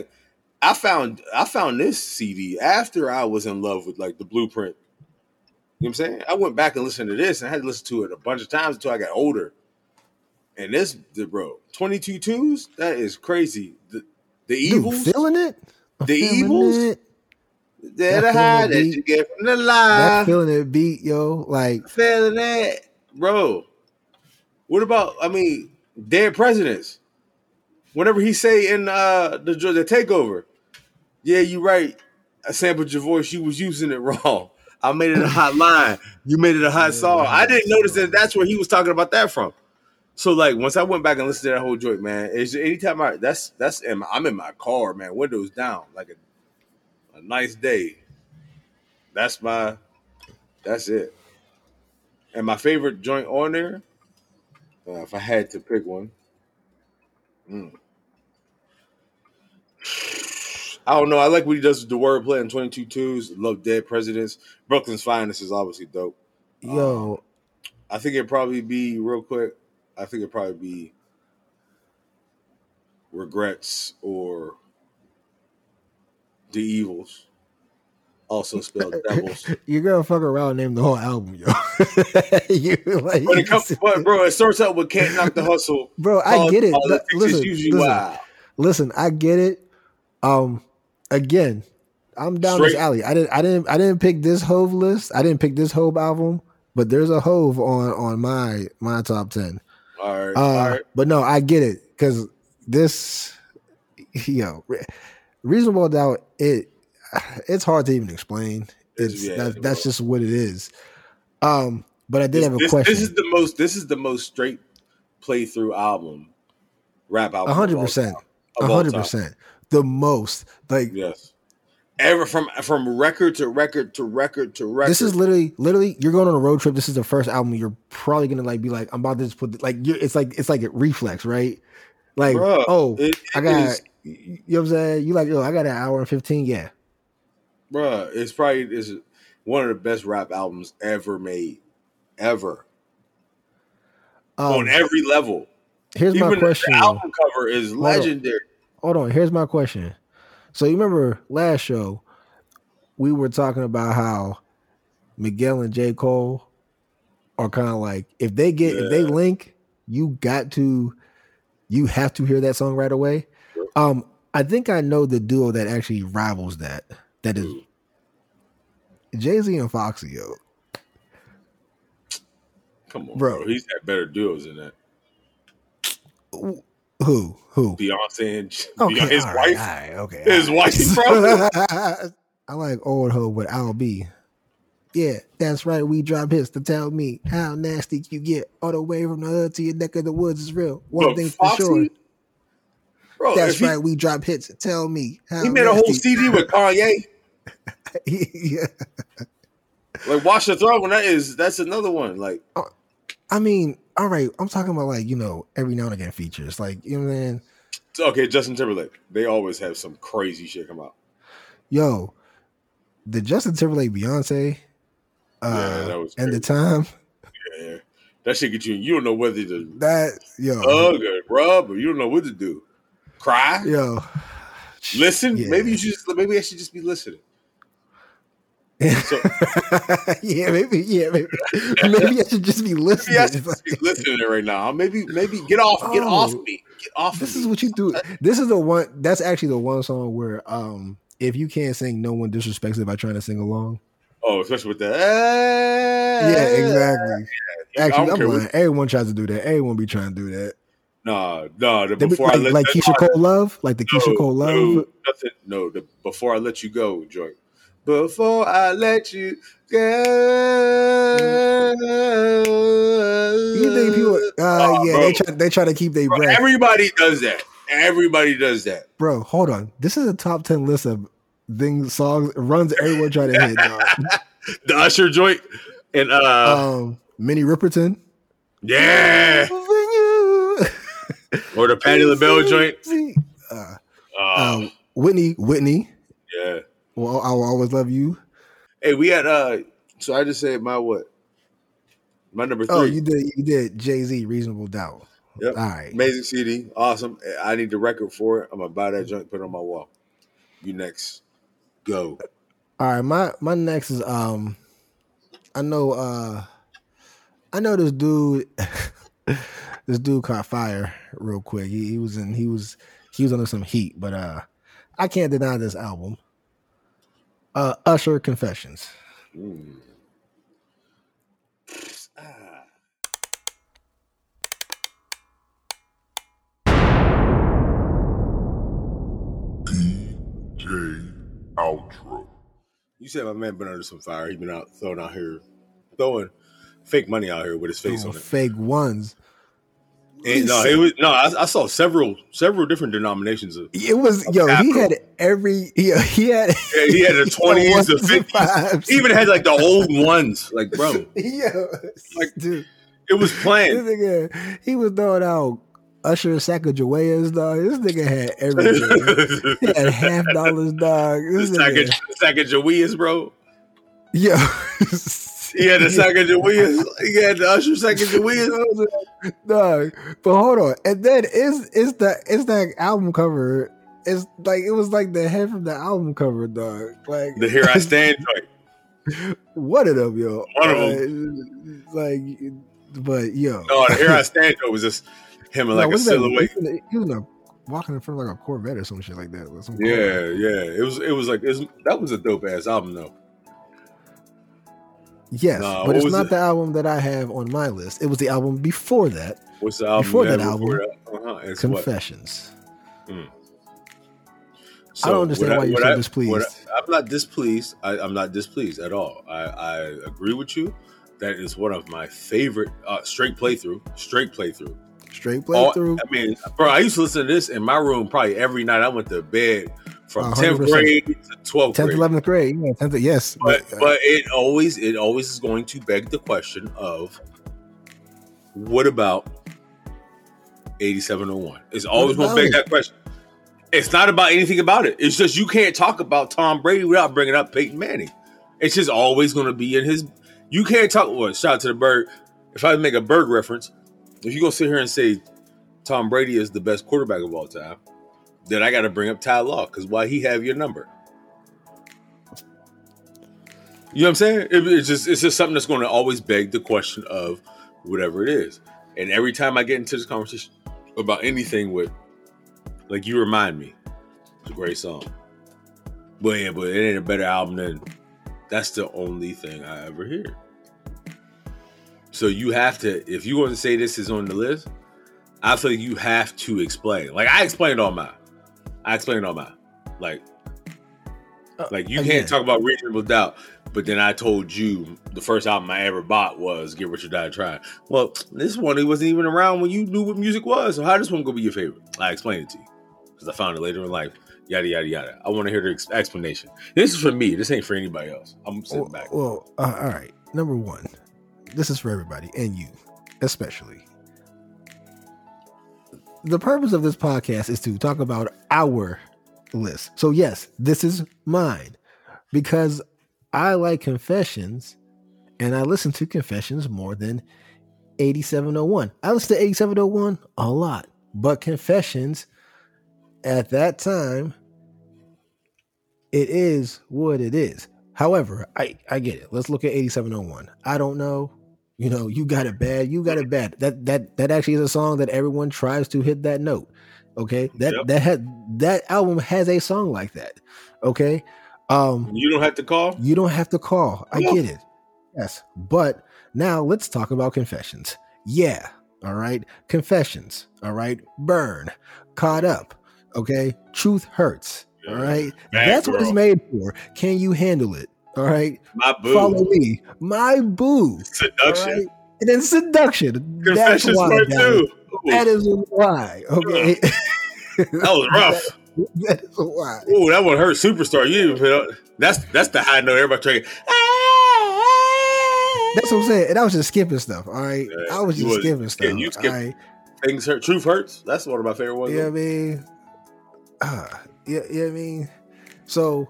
I found I found this CD after I was in love with like the Blueprint. You know what I'm saying? I went back and listened to this and I had to listen to it a bunch of times until I got older. And this, the bro, 22 twos, that is crazy. The, the Dude, feeling it. I'm The feeling Evils? it. the that high that you get from the That lie. feeling it beat, yo. Like Feeling that, bro. What about, I mean, dead presidents? Whenever he say in uh the the takeover, yeah, you right. I sampled your voice. You was using it wrong. I made it a hot line. You made it a hot song. I didn't notice that. That's where he was talking about that from. So like once I went back and listened to that whole joint, man, it's anytime I that's that's in my, I'm in my car, man, windows down, like a a nice day. that's my that's it. And my favorite joint on there, uh, if I had to pick one, mm. I don't know. I like what he does with the wordplay in 22 twos. Love Dead Presidents. Brooklyn's Finest is obviously dope. Yo, I think it'd probably be real quick. I think it'd probably be Regrets or The Evils. Also spelled Devils. you're gonna fuck around and name the whole album, yo. you like, But, it comes, but bro, it starts out with "Can't Knock the Hustle." bro, I Called get it. Listen, listen, listen, I get it. Um, again, I'm down this alley. I didn't, I didn't, I didn't pick this Hove list. I didn't pick this Hove album, but there's a Hove on on my my top ten. All right, Uh, all right. But no, I get it because this, yo, re- reasonable doubt. It it's hard to even explain. It's- yeah, that, that's just what it is. Um, but I did This, have a this- question. this is the most. This is the most straight playthrough album, rap album. A One hundred percent. a One hundred percent. the most. Like Yes. Ever from from record to record to record to record. this is literally, literally, you're going on a road trip. This is the first album you're probably gonna like be like, I'm about to just put like, you're, it's like it's like a reflex, right? Like, Bruh, oh, it- I got, is- you know what I'm saying? You like, yo, I got an hour and fifteen. Yeah, bruh. It's probably is one of the best rap albums ever made, ever um, on every level. here's my question. the album cover is on. legendary. hold on. Here's my question. So you remember last show, we were talking about how Miguel and J. Cole are kind of like if they get if they link, you got to you have to hear that song right away. Um, I think I know the duo that actually rivals that. That is Jay Z and Foxy. Yo, Come on, Bro. bro. He's had better duos than that. Who who? Beyonce and Okay, Beyonce, his all wife. right, okay, His all wife, bro. I like old hoe with Al B. Yeah, that's right. We drop hits to tell me how nasty you get all the way from the hood to your neck of the woods is real. One But thing for Foxy, sure. Bro, That's he, right. We drop hits to tell me how he made a whole CD with Kanye. yeah. Like Watch the Throne. That is that's another one. Like I mean, all right. I'm talking about like you know every now and again features. Like you know saying? okay, Justin Timberlake. They always have some crazy shit come out. Yo, the Justin Timberlake Beyonce, uh, Yeah, that was and the time Yeah, that shit get you. You don't know whether to that yo hug or rub, or you don't know what to do. Cry, yo listen. Yeah. Maybe you should. Just, maybe I should just be listening. So yeah, maybe, yeah, maybe, maybe I should just be listening. maybe I should be listening right now. Maybe, maybe get off, get Oh. off me, get off. this of is what you do. This is the one. That's actually the one song where, um, if you can't sing, no one disrespects it by trying to sing along. Oh, especially with the. Yeah, exactly. I Actually, I'm lying. Everyone tries to do that. Everyone be trying to do that. Nah, nah. The They be- before I like, let like Keyshia Cole Love, like the Keyshia no, Cole Love. No, nothing. No, the before I let you go, joint. Before I let you go. You think people? Uh, Oh, yeah, bro. they try. They try to keep their breath. everybody does that. Everybody does that. Bro, hold on. This is a top ten list of things, songs, runs everyone try to hit. The Usher joint and uh um, Minnie Riperton. yeah, or the Patti LaBelle joint. Uh, Oh, um, Whitney, Whitney. Well, I will always love you. Hey, we had uh. So I just said my what? My number three. Oh, you did. You did. Jay Z, Reasonable Doubt. Yep. All right. Amazing CD, awesome. I need the record for it. I'm gonna buy that junk, put it on my wall. You next, go. All right. My my next is um, I know uh, I know this dude. this dude caught fire real quick. He, he was in. He was he was under some heat, but uh, I can't deny this album. Uh, Usher Confessions. Mm. Ah. DJ Outro. You said my man been under some fire. He been out throwing out here, throwing fake money out here with his face Oh, on it. fake ones. And no, it was no. I, I saw several several different denominations of. It was yo. He had every. Yeah, he had. Yeah, he had the twenties, the fifties. He even had like the old ones. Like, bro, Yo, Like, dude, it was this planned. nigga, he was throwing out Usher Sacagaweas, dog. This nigga had everything. he had half dollars, dog. This the sack nigga, of, sack bro. yo. He had the of Jawias. He had the Usher of Jawias. dog. But hold on, and then it's it's the it's that album cover. It's like it was like the head from the album cover, dog. Like The Here I Stand joint. one of them, yo. One of them. like, but yo, No, the Here I Stand joint was just him in No, like a silhouette. He was, a, he was a, walking in front of like a Corvette or some shit like that. some Yeah, Corvette. yeah. It was it was like it was, that was a dope ass album though. Yes, Nah, but it's not it? the album that I have on my list. It was the album before that, What's the album? Before that album, that? Uh-huh. Confessions. So I don't understand what why you're so what displeased. I'm not displeased. I, I'm not displeased at all. I, I agree with you. That is one of my favorite uh, straight playthrough. Straight playthrough. Straight All- playthrough. I mean, bro, I used to listen to this in my room probably every night. I went to bed from A tenth grade to twelfth Tenth, grade. eleventh grade. Yeah, tenth. Yes, But but it always it always is going to beg the question of what about 8701? It's always going to beg that question. It's not about anything about it. It's just you can't talk about Tom Brady without bringing up Peyton Manning. It's just always going to be in his. You can't talk. Well, shout out to the Burgh. If I make a Burgh reference, if you're going to sit here and say Tom Brady is the best quarterback of all time, then I got to bring up Ty Law because why he have your number? You know what I'm saying? It- it's just it's just something that's going to always beg the question of whatever it is. And every time I get into this conversation about anything with, like you remind me, it's a great song. But yeah, but it ain't a better album than. That's the only thing I ever hear. So you have to, if you want to say this is on the list, I feel like you have to explain. Like I explained all mine. I explained all mine. Like, like you again. can't talk about reasonable doubt. But then I told you the first album I ever bought was Get Rich or Die Trying. Well, this one it wasn't even around when you knew what music was. So how this one gonna be your favorite? I explained it to you because I found it later in life. Yada yada yada. I want to hear the ex- explanation. This is for me. This ain't for anybody else. I'm sitting well, back. well, uh, all right. Number one, this is for everybody and you, especially. The purpose of this podcast is to talk about our list. So yes, this is mine because I like confessions and I listen to confessions more than 8701. I listen to 8701 a lot, but confessions at that time it is what it is. However, I I get it. Let's look at 8701. I don't know. You know, you got it bad. You got it bad. That that that actually is a song that everyone tries to hit that note. Okay? That Yep. that had that album has a song like that. Okay? Um You don't have to call. you don't have to call. I Yeah. get it. Yes. But now let's talk about confessions. Yeah. All right. Confessions. All right. Burn. Caught up. Okay. Truth hurts. All right. Bad That's what it's made for. Can you handle it? All right. My boo. Follow me. My boo. Seduction. right. And then seduction. That's Confessions part two. That is why. Okay. that was rough. that is why. Ooh, that one hurt. Superstar. You even put up. That's that's the high note. Everybody trying. Ah, ah, ah. That's what I'm saying. And I was just skipping stuff. All right. Yeah, I was just was- skipping yeah, stuff. you skipped- all right. Things hurt. Truth hurts. That's one of my favorite ones. You know I mean? Ah, yeah, you know I mean? So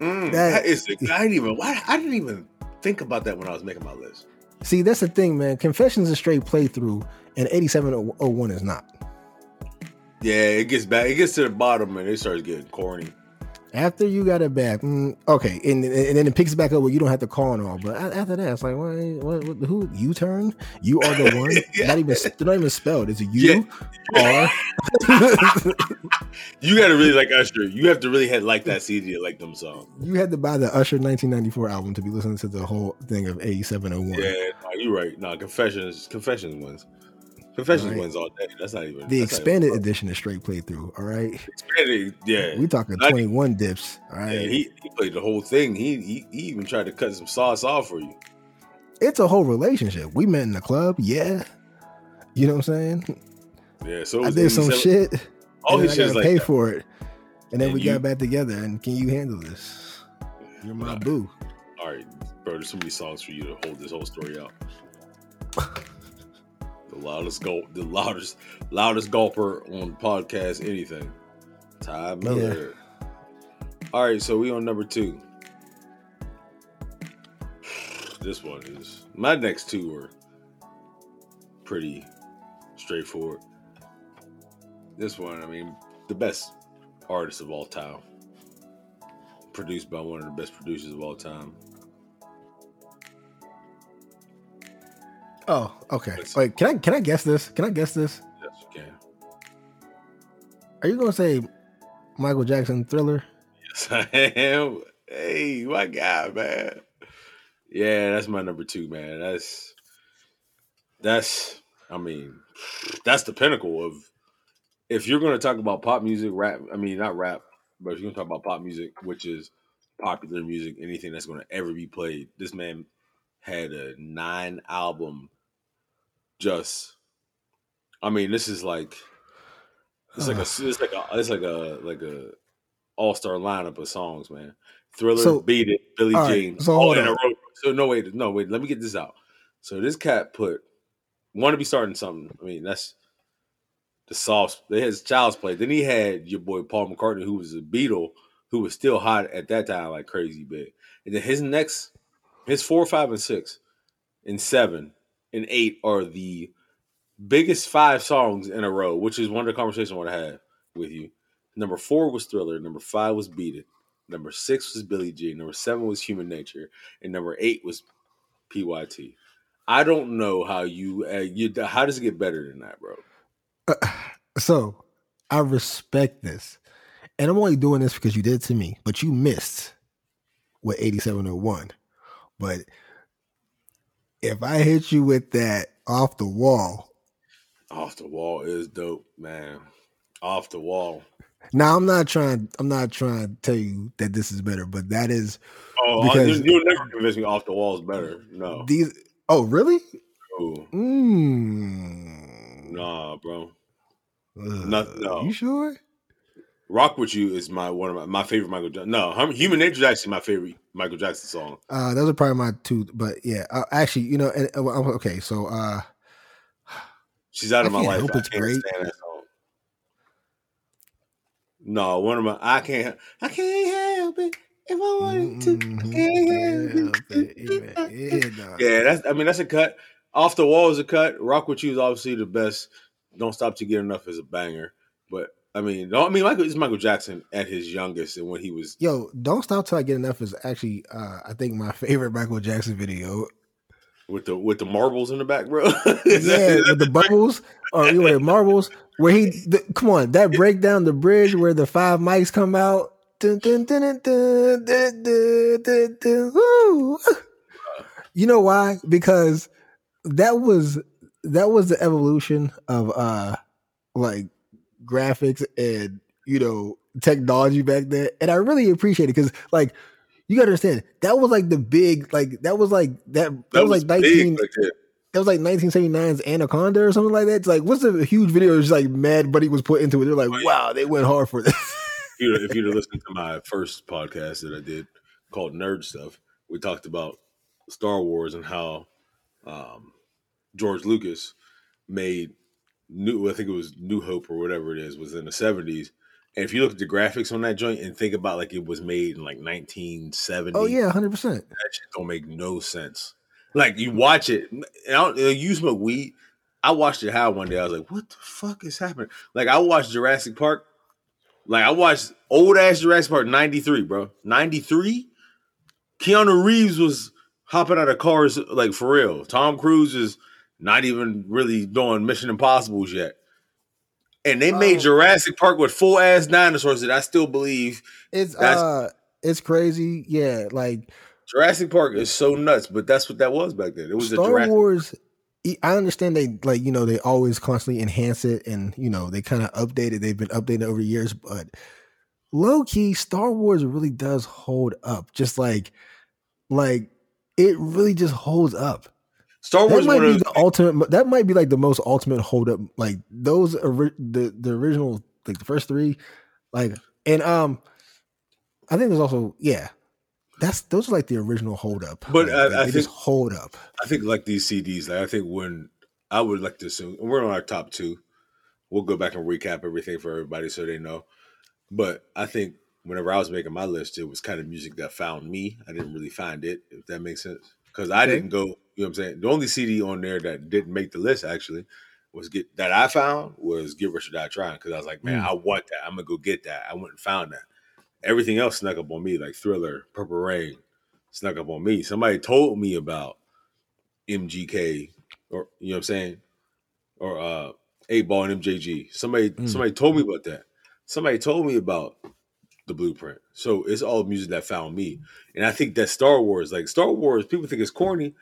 Mm, That- that is. I didn't even. Why, I didn't even think about that when I was making my list. see that's the thing, man. Confessions is a straight playthrough, and 8701 is not. Yeah, it gets back. It gets to the bottom and it starts getting corny. After you got it back, mm, okay, and, and then it picks back up where you don't have to call and all. But after that, it's like, what, what, what, who? U turn? You are the one. Yeah. Not even they're not even spelled. It's a U R. You got to really like Usher. You have to really like that CD to like them songs. you had to buy the Usher 1994 album to be listening to the whole thing of 8701. Yeah, no, you're right. No, Confessions. Confessions wins. Confessions Right. wins all day. That's not even The expanded even- edition is straight playthrough. All right, expanded. Yeah, we talking 21 dips. All right, Yeah, he, he played the whole thing. He, he he even tried to cut some sauce off for you. it's a whole relationship. We met in the club, yeah. You know what I'm saying? Yeah, so I did some shit. All and his then shit is gotta like pay that. for it, and then And we you- got back together. And can you handle this? You're my boo. All right, bro. There's so many songs for you to hold this whole story out. the loudest gulp, the loudest, loudest gulper on podcast, anything. Ty Miller. All right, so we on number two. This one is my next two are pretty straightforward. This one, I mean, the best artist of all time produced by one of the best producers of all time. Oh, okay. Wait, can I can I guess this? Can I guess this? Yes, you can. Are you gonna say Michael Jackson Thriller? Yes, I am. Hey, my guy, man. Yeah, that's my number two, man. That's that's. I mean, that's the pinnacle of. If you're going to talk about pop music, rap. I mean, not rap, but if you're going to talk about pop music, which is popular music, anything that's going to ever be played, this man had a nine album. Just, I mean, this is like. It's like a it's like a it's like a like a all star lineup of songs, man. Thriller, So- Beat It, Billy all right, James, so all hold in a row. So no wait, no wait. Let me get this out. So this cat put want to be starting something. I mean that's the soft. They had Child's Play. Then he had your boy Paul McCartney, who was a Beatle, who was still hot at that time, like crazy big. And then his next, his four, five, and six, and seven, and eight are the biggest five songs in a row, which is one of the conversations I want to have with you. Number four was Thriller. Number five was Beat It. Number six was Billie Jean. Number seven was Human Nature. And number eight was PYT. I don't know how you, uh, you how does it get better than that, bro? So I respect this. And I'm only doing this because you did it to me, but you missed with 8701. But if I hit you with that off the wall, Off the wall is dope, man. Off the wall. now I'm not trying I'm not trying to tell you that this is better, but that is Oh, Because- you, you'll never convince me off the wall is better. No, these oh really? Ooh, Mm. nah, bro. No- no. You sure? Rock with you is my one of my, my favorite Michael Jackson. No, Human Nature is actually my favorite Michael Jackson song. Uh, those are probably my two, but yeah. Uh, actually, you know, and, uh, okay. So, uh, She's out of I my life. I it's great. stand that song. No, one of my I can't I can't help it if I wanted to. I Mhm. can't help it. yeah, dog. Yeah, that's I mean that's a cut. Off the wall is a cut. Rock with you is obviously the best. Don't Stop to Get Enough is a banger. But I mean, I mean, Michael is Michael Jackson at his youngest and when he was. Yo, don't stop till I get enough is actually, uh, I think my favorite Michael Jackson video. With the with the marbles in the back, bro. yeah, that, with the bubbles or you know, marbles. Where he, the, come on, that break down the bridge where the five mics come out. You know why? Because that was that was the evolution of uh like graphics and you know technology back then, and I really appreciate it because like you gotta understand that was like the big like that was like that that, was, like nineteen back then. that was like 1979's Anaconda or something like that. It's like what's the huge video? It's like Mad Buddy was put into it. They're like, Oh, yeah. wow, they went hard for this. If you'd, if you'd have listened to my first podcast that I did called Nerd Stuff, we talked about Star Wars and how um, George Lucas made new. I think it was New Hope or whatever it is was in the seventies. And if you look at the graphics on that joint and think about like it was made in like 1970, oh yeah, hundred percent. that shit don't make no sense. Like you watch it, and I don't, you smoke weed. I watched it how one day. I was like, "What the fuck is happening?" Like I watched Jurassic Park. Like I watched old ass Jurassic Park '93, bro. '93. Keanu Reeves was hopping out of cars like for real. Tom Cruise is not even really doing Mission Impossibles yet. And they made Oh. Jurassic Park with full ass dinosaurs that I still believe It's uh, it's crazy. Yeah, like Jurassic Park is so nuts, but that's what that was back then. It was a Star Jurassic Wars. I understand they like you know they always constantly enhance it and you know they kind of update it. They've been updated over the years, but low key, Star Wars really does hold up. Just like, like it really just holds up. Star That Wars might one be the ultimate. That might be like the most ultimate hold up. Like those, ori- the the original, like the first three, like and um, I think there's also yeah, that's those are like the original hold up. But Like, I- I they just think- hold up. I think like these CDs, like I think when I would like to assume and we're on our top two. We'll go back and recap everything for everybody so they know. But I think whenever I was making my list, it was kind of music that found me. I didn't really find it, if that makes sense. Because I Okay. didn't go, you know what I'm saying? The only CD on there that didn't make the list actually was get that I found was Get Rich or Die Trying. Because I was like, man, Mm. I want that. I'm gonna go get that. I went and found that. Everything else snuck up on me, like Thriller, Purple Rain, snuck up on me. Somebody told me about MGK, or you know what I'm saying, or uh, Eight Ball and MJG. Somebody, Mm. somebody told me about that. Somebody told me about the Blueprint. So it's all music that found me, and I think that Star Wars, like Star Wars, people think it's corny.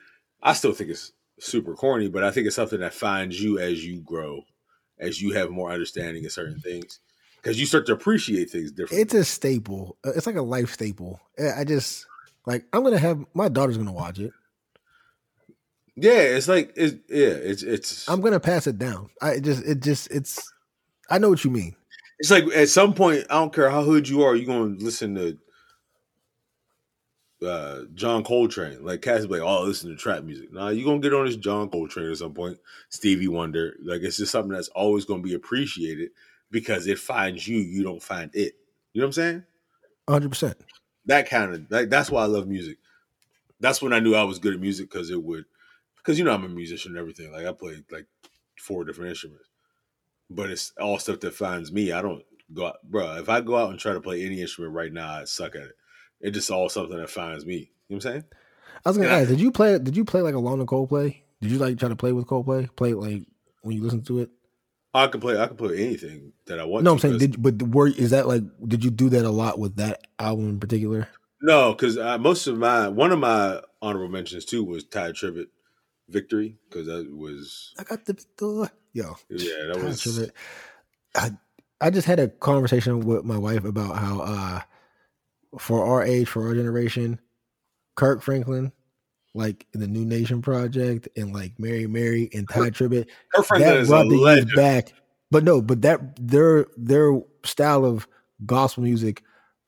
I still think it's super corny, but I think it's something that finds you as you grow, as you have more understanding of certain things, because you start to appreciate things differently. It's a staple. Uh, It's like a life staple. I I just like I'm gonna have my daughter's gonna watch it. yeah, it's like it's yeah, it's it's I'm gonna pass it down. I just it just it's. I know what you mean. It's like at some point, I don't care how hood you are, you're gonna listen to uh, John Coltrane. Like Cass be like, oh, listen to trap music. Nah, you're gonna get on this John Coltrane at some point. Stevie Wonder. Like it's just something that's always gonna be appreciated because it finds you, you don't find it. You know what I'm saying? 100. percent That kind of like that's why I love music. That's when I knew I was good at music because it would because you know I'm a musician and everything. Like I played like four different instruments. But it's all stuff that finds me. I don't go out, bro. If I go out and try to play any instrument right now, I suck at it. It's just all something that finds me. You know what I'm saying? I was gonna Yeah. ask, did you play? Did you play like along the Coldplay? Did you like try to play with Coldplay? Play like when you listen to it? I can play. I can play anything that I want. No, I'm saying did but were is that like? Did you do that a lot with that album in particular? no, because uh, most of my one of my honorable mentions too was Tye Tribbett, "Victory," because that was I got the door. Yo, yeah, that was. I I just had a conversation with my wife about how uh for our age, for our generation, Kirk Franklin, like in the Nu Nation Project, and like Mary Mary and Tye Tribbett, her Franklin that is brought the legend. youth back. But no, but that their their style of gospel music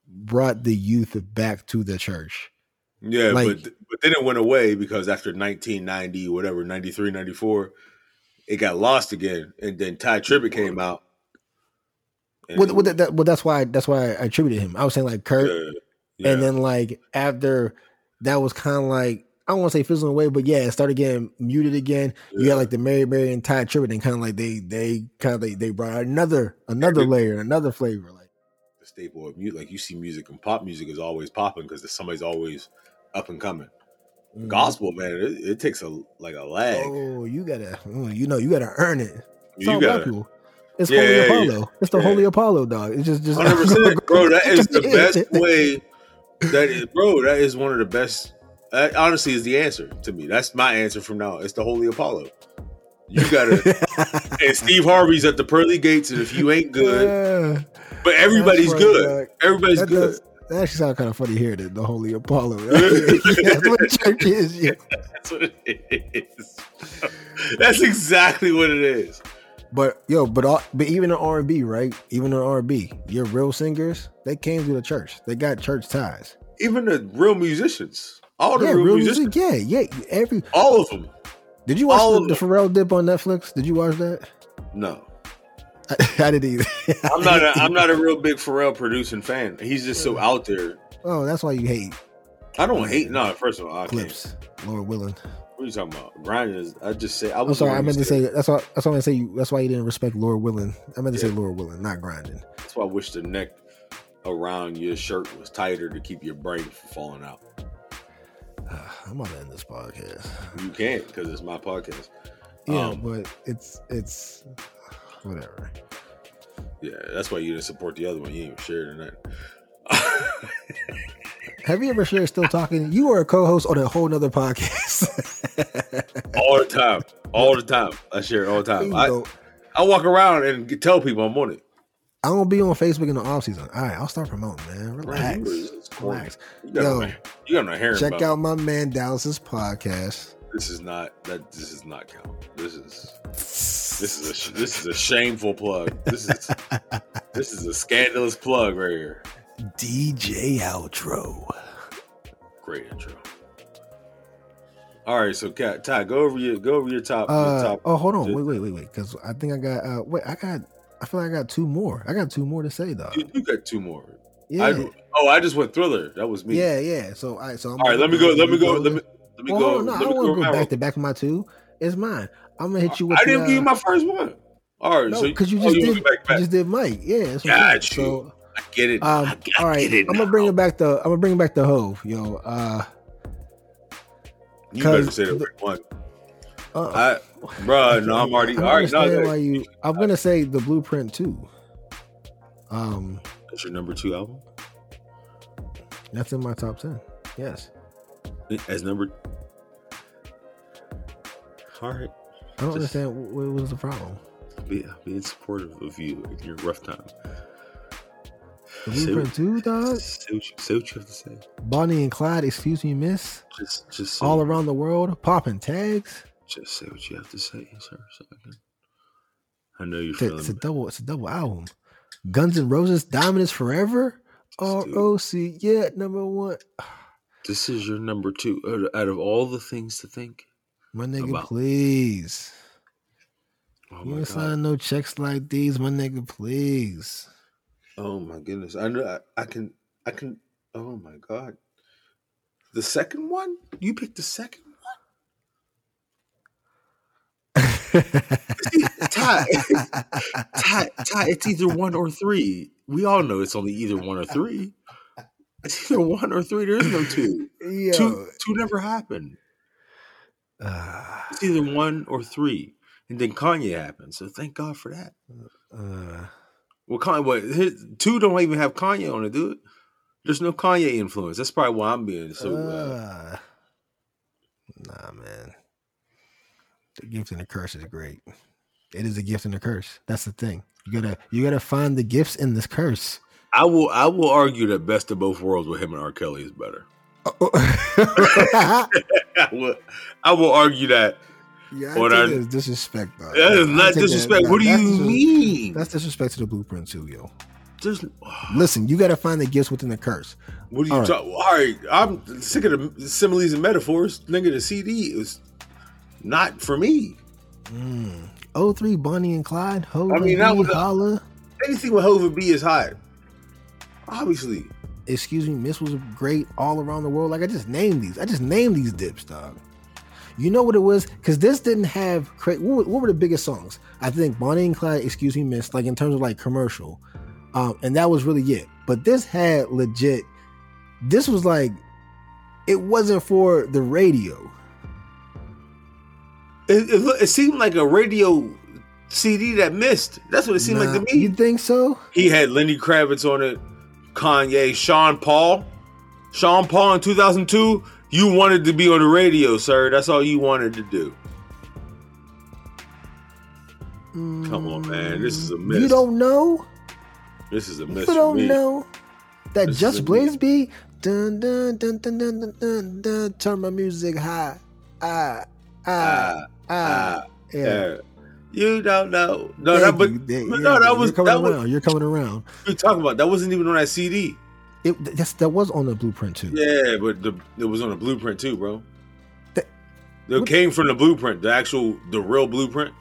brought the youth back to the church. Yeah, Like- but but then it went away because after 1990, whatever, 93, 94, it got lost again. And then Tye Tribbett came out. Well, well, that, that- well, that's why that's why I attributed him. I was saying like Kurt, yeah, yeah. and then like after that was kind of like I don't want to say fizzling away, but yeah, it started getting muted again. You Yeah. got like the Mary Mary and Tye Tribbett, and kind of like they they kind of they, they brought another another layer, another flavor. Like the staple of music. Like you see music and pop music is always popping because somebody's always up and coming. Gospel, man, it, it takes a like a lag. Oh, you gotta, mm, you know, you gotta earn it. It's you gotta. It's Yeah, Holy yeah, Apollo. It's the yeah. Holy Apollo, dog. It's just, just hundred percent, bro. That is the best way. That is, bro. That is one of the best. That honestly is the answer to me. That's my answer from now. It's the Holy Apollo. You gotta. and Steve Harvey's at the pearly gates, and if you ain't good, Yeah. but everybody's right, good. dog. Everybody's That, good. does, that actually sounds kind of funny here. The, the Holy Apollo. That's what church is. Yeah. That's what it is. That's exactly what it is. But yo, but all, but even in R and B, right? Even in R and B, your real singers, they came through the church. They got church ties. Even the real musicians, all the Yeah, real, real musicians, music. Yeah, yeah. Every all of them. did you watch All the, the. Pharrell dip on Netflix? Did you watch that? No, I, I didn't either. I'm not. A, I'm not a real big Pharrell producing fan. He's just so out there. oh, that's why you hate I don't hate. No, first of all, I can't. Clipse. Lord willing. What are you talking about? Grinding is. I just say. I I'm sorry. I meant to say that's why. That's why I say you. That's why you didn't respect Lord willing. I meant to Yeah. say Lord willing, not grinding. That's why I wish the neck around your shirt was tighter to keep your brain from falling out. I'm gonna end this podcast. You can't because it's my podcast. Yeah, Um, but it's it's whatever. Yeah, that's why you didn't support the other one. You even shared in that. Have you ever shared still talking? You are a co-host on a whole nother podcast. all the time, all the time. I share it all the time. I, know, I walk around and tell people I'm on it. I'm gonna be on Facebook in the off season. All right, I'll start promoting, man. Relax, relax. You got Yo, no, you got no hair. Check out my man Dallas's podcast. This is not that. This is not count. This is this is a this is a shameful plug. This is this is a scandalous plug right here. DJ outro. Great intro. All right, so Ty, go over your go over your top. your Uh, top oh, hold on, wait, wait, wait, wait, because I think I got. Uh, wait, I got. I feel like I got two more. I got two more to say, though. You, you got two more. Yeah, I, oh, I just went thriller. That was me. yeah, yeah. So, all right, so I'm All right, let me go. Let me go. Let me let me Well, go. no, I don't want to go back to back my two. It's mine. I'm gonna hit you with. I didn't give you uh, my first one. All right, No, so because you oh, just did. You just did Mike. Yeah, that's what I'm Got you. So, I get it. um, all right. I'm gonna bring it back to. I'm gonna bring it back to Hove, yo. Uh, You better say the the- one. uh I, bruh, no, I'm already. I all right, no, why you, I'm gonna say the Blueprint too. Um, that's your number two album. that's in my top ten. Yes, As number. All right, I don't Just- understand what, what was the problem. be being supportive of you in your rough time. Blueprint two, dog. Say what, you, say what you have to say. Bonnie and Clyde, excuse me, miss. Just, just All around the world, popping tags. Just say what you have to say, sir. So I, can, I know you're It's feeling. it's a double. It's a double album. Guns and Roses, Diamond is Forever. R O C, yeah, number one. This is your number two out, of all the things to think. My nigga, About- please. Oh you god! sign no checks like these, my nigga, please. Oh my goodness! I know. I, I can. I can. Oh my god! The second one? You picked the second one? Ty, Ty, Ty, it's either one or three. We all know it's only either one or three. It's either one or three. There is no two. Yo. Two, two never happened. Uh, It's either one or three, and then Kanye happened. So thank God for that. uh, Well, Kanye, what his, two don't even have Kanye on it, dude. There's no Kanye influence. That's probably why I'm being so. Uh, nah, man. The gift and the curse is great. It is a gift and a curse. That's the thing. You gotta you gotta find the gifts in this curse. I will. I will argue that best of both worlds with him and R. Kelly is better. I will. I will argue that. I What think I- that's disrespect. Though. That is not disrespect. that- what do you dis- mean? That's disrespect to the blueprint too, yo. Just Listen, you gotta find the gifts within the curse. what are you All right. talking? All right, I'm sick of the similes and metaphors. Nigga, the CD is not for me. Mm. 03 Bonnie and Clyde. Ho I mean, that was holla. Anything with Hova B is hot. Obviously, Excuse me, Miss was great all around the world. Like I just named these. I just named these dips, dog. You know what it was? Because this didn't have cra- what, were- what were the biggest songs? I think Bonnie and Clyde, Excuse Me, Miss, like in terms of like commercial, um, and that was really it. But this had legit. This was like, it wasn't for the radio. it, it, it seemed like a radio CD that missed. That's what it seemed like to me. You think so? He had Lenny Kravitz on it, Kanye, Sean Paul. Sean Paul in 2002, you wanted to be on the radio, sir. That's all you wanted to do. Come on, man. This is a mess. You don't know? This is a miss You don't know that This Just Blaze beat. Dun dun dun dun dun dun dun dun. Turn my music high. Ah ah Ah, ah. ah, yeah. yeah. You don't know. No, Thank that, but, you. But yeah, no, that you're was coming that around. was You're coming around. we talking about. That wasn't even on that CD. It that's, that was on the blueprint too. Yeah, but the, it was on the blueprint too, bro. That- it came from the blueprint, the actual, the real blueprint,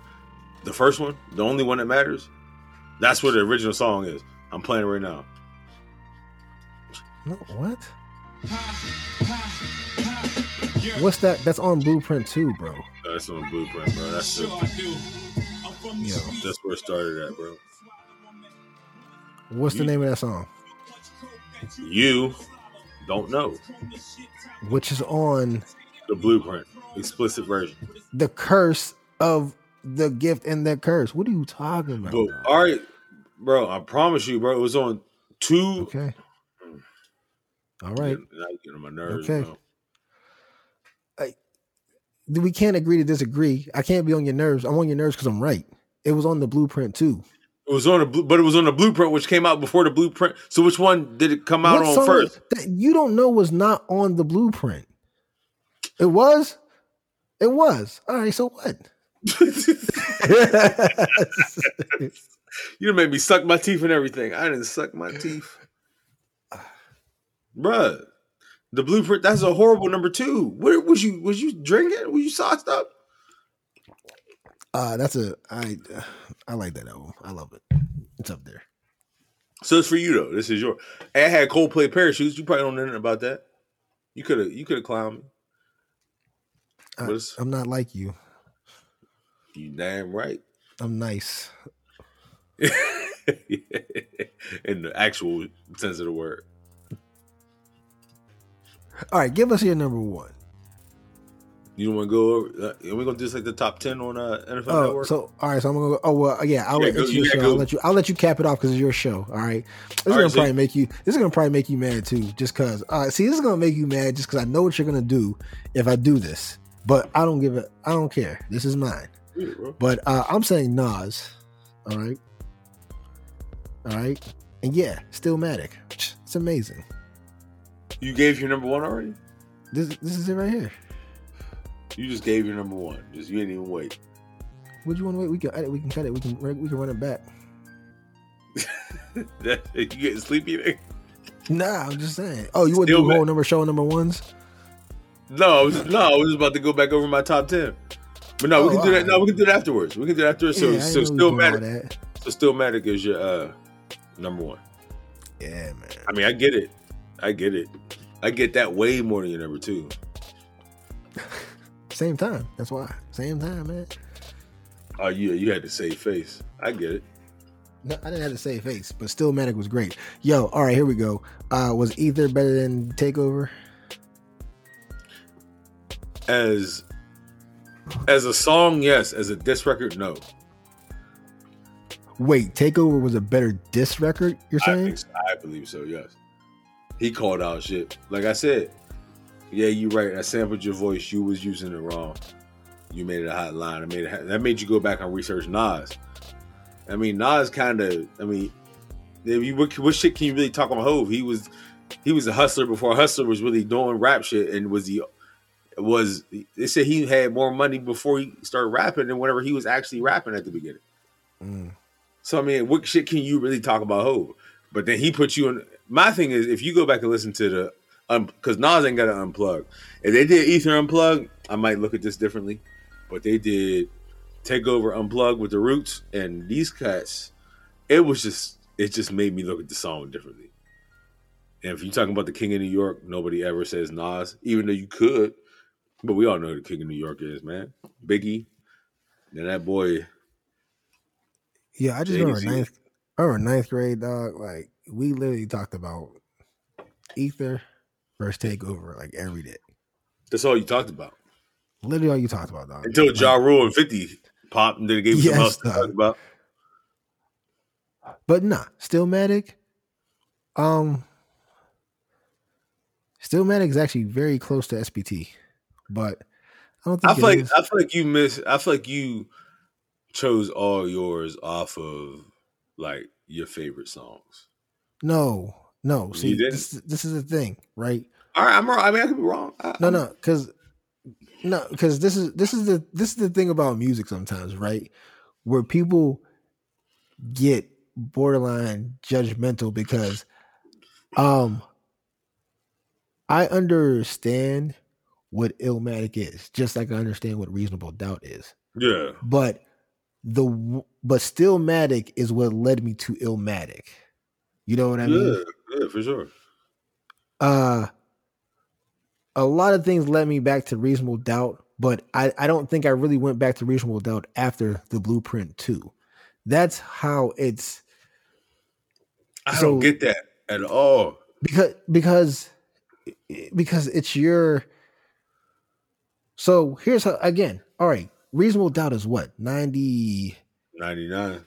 the first one, the only one that matters. That's where the original song is. I'm playing it right now. No, what? What's that? That's on blueprint too, bro. That's on blueprint, bro. That's the, Yo, that's where it started at, bro. what's the name of that song? You don't know Which is on the blueprint, explicit version. the curse of the gift and the curse. What are you talking about? But all right, bro. I promise you, bro. It was on two. Okay. All right. Now you get on my nerves, Okay. bro. we can't agree to disagree. I can't be on your nerves. I'm on your nerves because I'm right. It was on the blueprint too. It was on a, blue- but it was on the blueprint, which came out before the blueprint. So which one did it come out What on first? that you don't know was not on the blueprint? It was. It was. All right, so what? you made me suck my teeth and everything. I didn't suck my teeth. Bruh. The blueprint, that's a horrible number two. What was you was you drinking? Was you sauced up? uh that's a I I like that album. I love it. It's up there. So it's for you though. This is your I had Coldplay parachutes. You probably don't know nothing about that. You could have you could have climbed me. I, I'm not like you. You damn right. I'm nice. In the actual sense of the word. All right, give us your number one. You don't want to go over? Uh, are we gonna do this like the top ten on uh, NFL Oh, Network? so all right, so I'm gonna go. Oh well, yeah, I'll Yeah, let go- you your. I'll let you. I'll let you cap it off because it's your show. All right, this is All gonna right, so- probably make you. This is gonna probably make you mad too, just because. Uh, see, this is gonna make you mad just because I know what you're gonna do if I do this, but I don't give it. I don't care. This is mine. Yeah. But uh, I'm saying Nas. All right. All right. And yeah, Stillmatic. It's amazing. You gave your number one already. This this is it right here. You just gave your number one. Just you didn't even wait. Would you want to wait? We can edit. We can cut it. We can we can run it back. That- you getting sleepy? There? Nah, I'm just saying. Oh, you want to do whole number show number ones? No, I was no, I was about to go back over my top ten. But no, we Oh, can do that. No, we can do that afterwards. We can do that afterwards. So, Yeah, so know we doing all Stillmatic, that. so Stillmatic is your uh number one. Yeah, man. I mean, I get it. I get it. I get that way more than your number two. Same time. That's why. Same time, man. Oh, yeah, you had to save face. I get it. No, I didn't have to say face, but Stillmatic was great. Yo, all right, here we go. Uh, was Ether better than Takeover? As as a song, yes. As a disc record, no. Wait, Takeover was a better diss record. You're I saying? think so. I believe so. Yes. He called out shit. Like I said, yeah, you're right. I sampled your voice. You was using it wrong. You made it a hot line. I made it. That made you go back and research Nas. I mean, Nas kind of. I mean, if you what, what shit can you really talk on Hove? He was he was a hustler before hustler was really doing rap shit, and was he was they said he had more money before he started rapping than whenever he was actually rapping at the beginning. Mm. So I mean, what shit can you really talk about Hove? But then he put you in. My thing is, if you go back and listen to the, Um, because Nas ain't got to unplug. If they did Ether unplug, I might look at this differently. But they did take over unplug with the Roots and these cuts. It was just, it just made me look at the song differently. And if you're talking about the King of New York, nobody ever says Nas, even though you could. But we all know who the King of New York is, man. Biggie. And that boy, Yeah, I just remember ninth. I remember ninth grade, dog. Like we literally talked about Ether versus Takeover like every day. that's all you talked about. Literally all you talked about, dog. Until Like, Ja Rule and 50 popped and then gave you Yes, something else to talk about. But nah, still Stillmatic. Um, Still Stillmatic is actually very close to SPT, but I don't think I feel like is. I feel like you miss I feel like you chose all yours off of like your favorite songs. no, no. See, this, this is the thing, right? All right, I'm wrong. I mean I could be wrong. I, No, no, because no, because this is this is the this is the thing about music sometimes, right? Where people get borderline judgmental because um I understand what Illmatic is, just like I understand what reasonable doubt is. Yeah. But the but Stillmatic is what led me to Illmatic. You know what I mean? Yeah, for sure. uh a lot of things led me back to reasonable doubt but I, I don't think i really went back to reasonable doubt after the blueprint 2 that's how it's I So- don't get that at all. because because because it's your so here's how again all right reasonable doubt is what 90 99.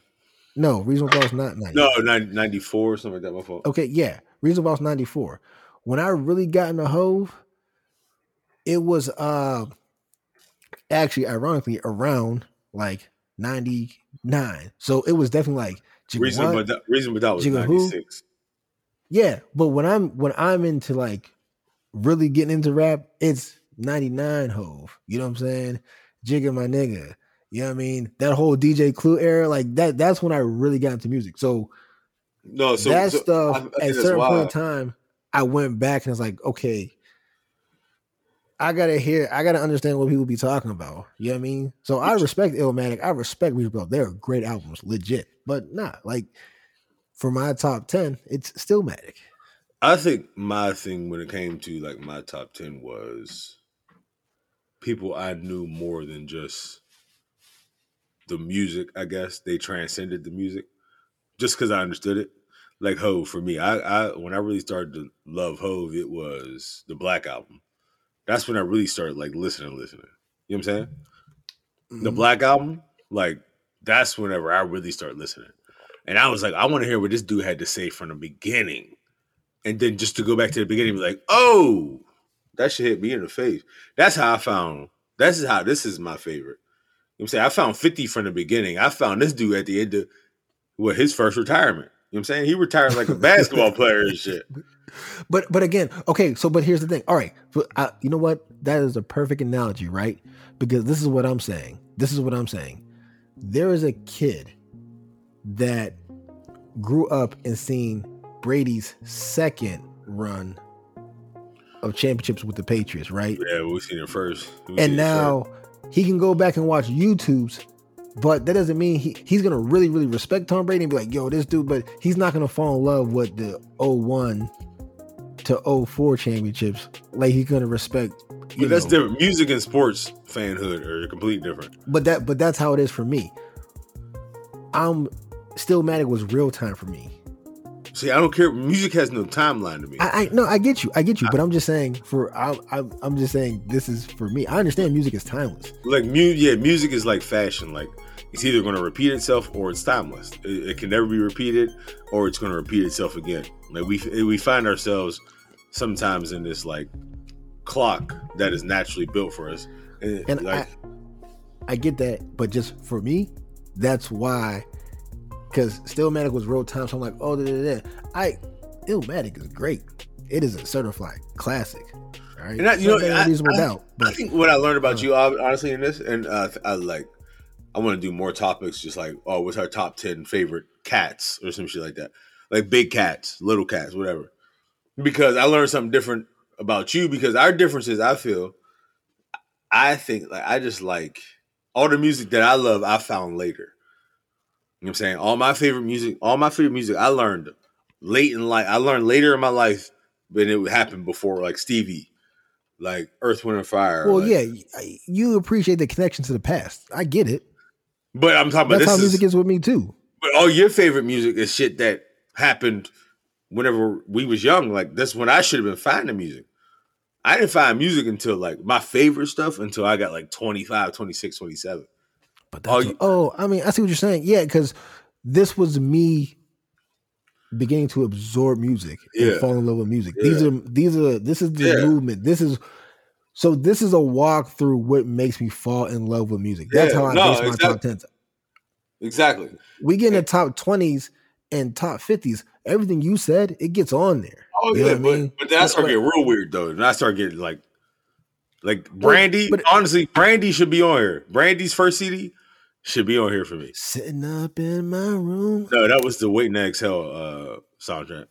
No reasonable doubt is not 90 No, 90, 94 something like that. My fault. Okay, yeah. Reasonable Doubt's 94. When I really got into Hove, it was uh actually ironically around like 99. So it was definitely like Jigga Reason what? but reason was Jigga who? 96. Yeah, but when I'm when I'm into like really getting into rap, it's 99 Hove. You know what I'm saying? Jigga my nigga. You know what I mean? That whole DJ Clue era, like that, that's when I really got into music. So No, so that so stuff I- I at a certain point in time, I went back and I was like, okay, I gotta hear, I gotta understand what people be talking about. You know what I mean? So I respect Illmatic, I respect Belt. They're great albums, legit. But not like for my top 10, it's Stillmatic. I think my thing when it came to like my top ten was people I knew more than just the music. I guess they transcended the music just because I understood it. Like Hove for me, I, I when I really started to love Hove, it was the Black album. That's when I really started like listening, listening. You know what I'm saying? Mm-hmm. The Black album, like that's whenever I really started listening. And I was like, I want to hear what this dude had to say from the beginning. And then just to go back to the beginning, be like, oh, that should hit me in the face. That's how I found. This is how this is my favorite. You know what I'm saying? I found 50 from the beginning. I found this dude at the end of what his first retirement. You know what I'm saying? He retired like a basketball player and shit. But but again, okay. So but here's the thing. All right, but I, you know what? That is a perfect analogy, right? Because this is what I'm saying. This is what I'm saying. There is a kid that grew up and seen Brady's second run of championships with the Patriots, right? Yeah, we've seen it first. We seen and it now he can go back and watch YouTube's, but that doesn't mean he, he's gonna really, really respect Tom Brady and be like, yo, this dude, but he's not gonna fall in love with the 01 to 04 championships. Like he's gonna respect you But that's know. different. Music and sports fanhood are completely different. But that but that's how it is for me. I'm Stillmatic was real time for me. See, I don't care. Music has no timeline to me. I, I no, I get you, I get you, but I'm just saying for I, I I'm just saying this is for me. I understand music is timeless. like mu- yeah music is like fashion like it's either going to repeat itself or it's timeless it, it can never be repeated or it's going to repeat itself again like we we find ourselves sometimes in this like clock that is naturally built for us and, And like I get that, but just for me, that's why. Because Stillmatic was real time, so I'm like, oh, da, da, da. I Illmatic is great. It is a certified classic. All right, And I- you know, I- reasonable I- doubt. I But think what I learned about you honestly in this and uh, I like I want to do more topics just like oh what's our top 10 favorite cats or some shit like that like big cats little cats whatever because I learned something different about you because our differences I feel I think like I just like all the music that I love I found later you know what I'm saying all my favorite music all my favorite music I learned late in life I learned later in my life but it happened before like Stevie like Earth Wind and Fire well, like- yeah, you appreciate the connection to the past. I get it. But I'm talking about That's how is, music is with me too. But all your favorite music is shit that happened whenever we was young. Like that's when I should have been finding music. I didn't find music until like my favorite stuff until I got like 25, 26, 27. But Oh, that's you- oh, I mean, I see what you're saying. Yeah, because this was me beginning to absorb music and fall in love with music. These are these are this is the Yeah. movement. This is so this is a walk through what makes me fall in love with music. That's Yeah, how I no, base my exactly. top tens. Exactly. We get in the top twenties and top fifties. Everything you said, it gets on there. Oh You yeah, what I but, mean? but then I start getting real weird though. And I start getting like like Brandy. but- honestly, Brandy should be on here. Brandy's first CD should be on here for me. Sitting up in my room. No, that was the Waiting to Exhale uh soundtrack.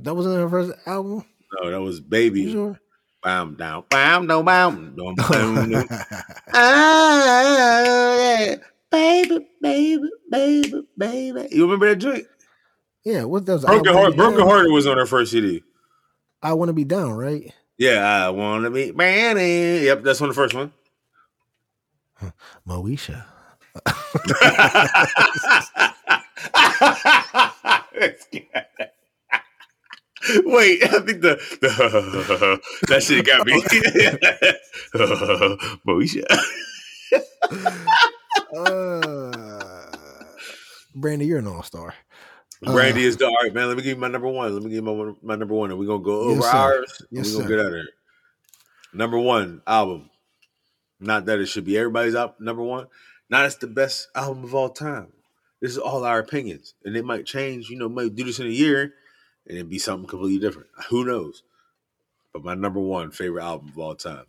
That wasn't her first album. No, that was Baby. You sure? Bam down, bam down, bam, dum, dum. Ah, baby, baby, baby, baby. You remember that joint? yeah, what that was Broken Heart, Broken. Hearted was on her first CD. I want to be down, right? Yeah, I wanna be Brandy. Yep, that's on the first one. Moesha. Wait, I think the, the that shit got me. Moesha. Uh, Brandy, you're an all star. Brandy is the all right, man. Let me give you my number one. Let me give you my my number one, and we're gonna go over sir. ours. Yes, we're gonna sir. get out of here. Number one album. Not that it should be everybody's op- number one. Not it's the best album of all time. This is all our opinions, and it might change. You know, might do this in a year, and it'd be something completely different. Who knows? But my number one favorite album of all time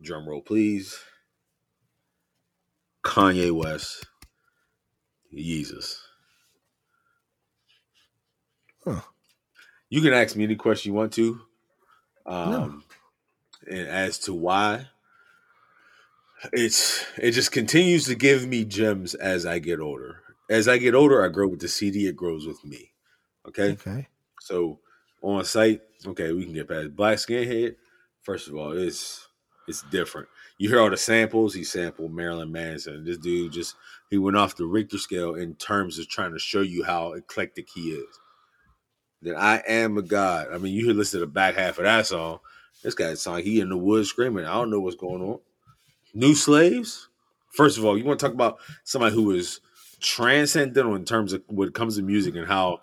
Drum roll, please. Kanye West. Jesus. Huh. You can ask me any question you want to. Um, No. And as to why, it's it just continues to give me gems as I get older. As I get older, I grow with the CD. It grows with me. Okay. Okay. So on Sight, okay, we can get past Black Skinhead. First of all, it's it's different. You hear all the samples. He sampled Marilyn Manson. This dude just he went off the Richter scale in terms of trying to show you how eclectic he is. That I am a god. I mean, you hear listen to the back half of that song. This guy's song, he in the woods screaming. I don't know what's going on. New slaves. First of all, you want to talk about somebody who is transcendental in terms of what comes to music and how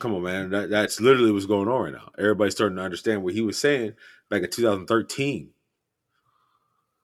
Come on, man. That, that's literally what's going on right now. Everybody's starting to understand what he was saying back in 2013.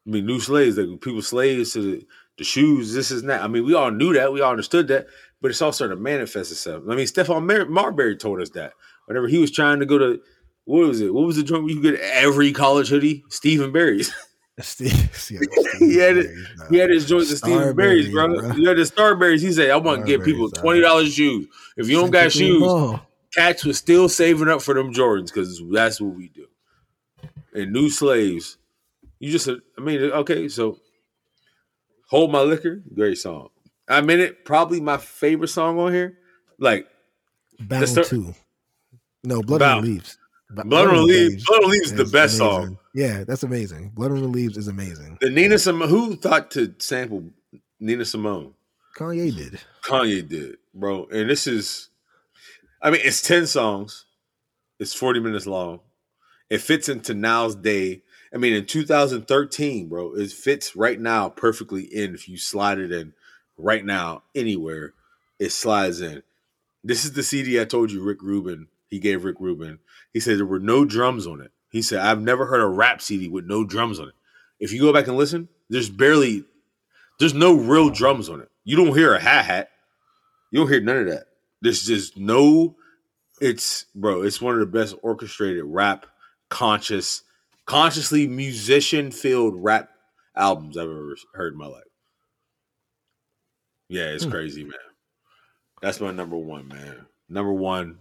I mean, new slaves, like people slaves to the, the shoes, this is that. I mean, we all knew that. We all understood that. But it's all starting to manifest itself. I mean, Stephon Mar- Marbury told us that. Whenever he was trying to go to, what was it? What was the joint where you get every college hoodie? Steve and Barry's. Steve, Steve, He had it- no. He had his joints at Steve and Barry's, bro. Starburys, He had the Starberries. He said, I want to give people uh, $20 shoes. If you don't got Sent it to the shoes. Cats was still saving up for them Jordans because that's what we do. And new slaves, you just, I mean, okay, so hold my liquor, great song. I mean it, probably my favorite song on here. Like Battle start- two. No, Blood on the Leaves. Ba- Blood on the Leaves. Blood on the Leaves is the best amazing. song. Yeah, that's amazing. Blood on the Leaves is amazing. The Nina Simone. Who thought to sample Nina Simone? Kanye did. Kanye did, bro. And this is, I mean, it's 10 songs, it's 40 minutes long. It fits into now's day. I mean, in 2013, bro, it fits right now perfectly in. If you slide it in right now, anywhere, it slides in. This is the CD I told you Rick Rubin, he gave Rick Rubin. He said there were no drums on it. He said, I've never heard a rap CD with no drums on it. If you go back and listen, there's barely, there's no real drums on it. You don't hear a hat hat. You don't hear none of that. There's just no. It's bro. It's one of the best orchestrated rap, conscious, consciously musician filled rap albums I've ever heard in my life. Yeah, it's Hmm. crazy, man. That's my number one, man. Number one.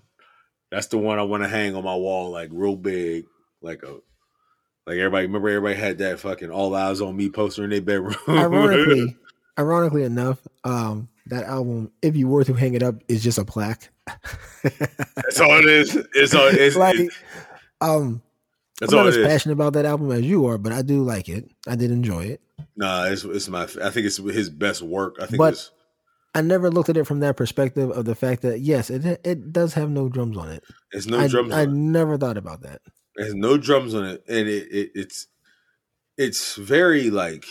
That's the one I want to hang on my wall, like real big, like a, like everybody. Remember, everybody had that fucking "All Eyes on Me" poster in their bedroom. Ironically, ironically enough, um, that album, if you were to hang it up, is just a plaque. that's all it is. It's all. It's, like, it's, um, that's I'm not as passionate about that album as you are, but I do like it. I did enjoy it. Nah, it's it's my. I think it's his best work. I think But- it's I never looked at it from that perspective of the fact that yes, it it does have no drums on it. it's no I, drums. I on it. never thought about that. There's no drums on it, and it, it it's it's very like.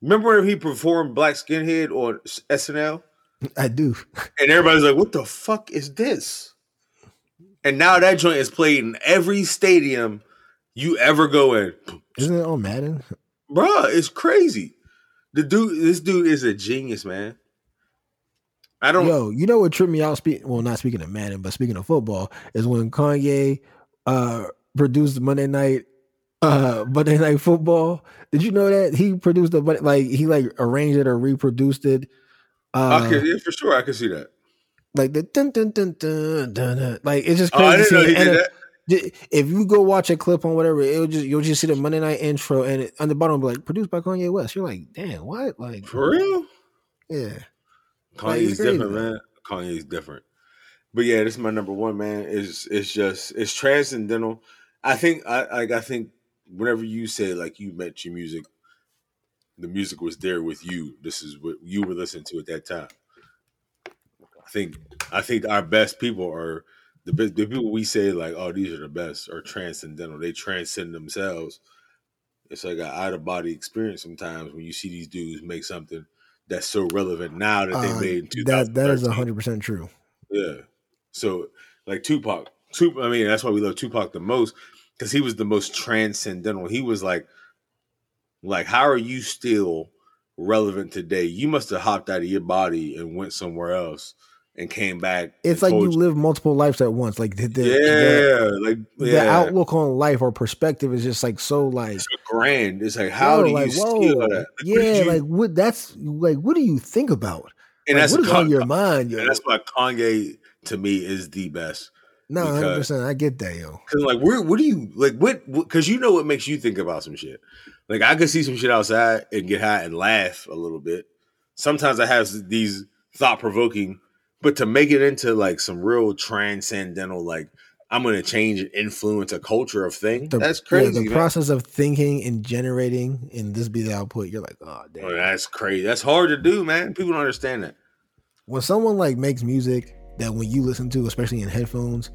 Remember when he performed Black Skinhead on SNL, I do. and everybody's like, "What the fuck is this?" And now that joint is played in every stadium you ever go in. Isn't it on Madden? Bruh, it's crazy. The dude, this dude is a genius, man. I don't. Yo, you know what tripped me out? Speak well, not speaking of Madden, but speaking of football, is when Kanye uh produced Monday night uh Monday night football. Did you know that he produced the like he like arranged it or reproduced it? Uh, can, yeah, for sure, I can see that. like the dun dun dun dun dun, dun. like it's just Oh, I crazy. didn't know he did and, that. If you go watch a clip on whatever, it'll just you'll just see the Monday night intro and it, on the bottom be like produced by Kanye West. You're like, damn, what? Like, For real? yeah, Kanye's different, man. Kanye's different. But yeah, this is my number one, man. It's it's just it's transcendental. I think I like I think whenever you say like you met your music, the music was there with you. This is what you were listening to at that time. I think I think our best people are the best the people we say like, oh, these are the best are transcendental. They transcend themselves. It's like an out of body experience sometimes when you see these dudes make something that's so relevant now that they Uh, made that that is 2013. hundred percent true. Yeah. So like Tupac, Tupac. I mean, that's why we love Tupac the most because he was the most transcendental. He was like, like, how are you still relevant today? You must have hopped out of your body and went somewhere else and came back. It's like you live multiple lives at once. Like the, the, the, yeah, like the outlook on life or perspective is just like so like so grand. It's like how yo, do you like, whoa. that? Like, yeah, you- like what that's like what do you think about? and Like, that's what is on your mind, yo? and that's why Kanye to me is the best. No, hundred percent. I get that, yo. Cause like, where, what do you like? What? Because you know what makes you think about some shit. Like, I could see some shit outside and get high and laugh a little bit. Sometimes I have these thought provoking, but to make it into like some real transcendental, like I'm gonna change and influence a culture of thing. The, that's yeah, crazy. the man. process of thinking and generating and this be the output. You're like, oh damn. Oh, that's crazy. That's hard to do, man. People don't understand that. when someone like makes music that when you listen to, especially in headphones,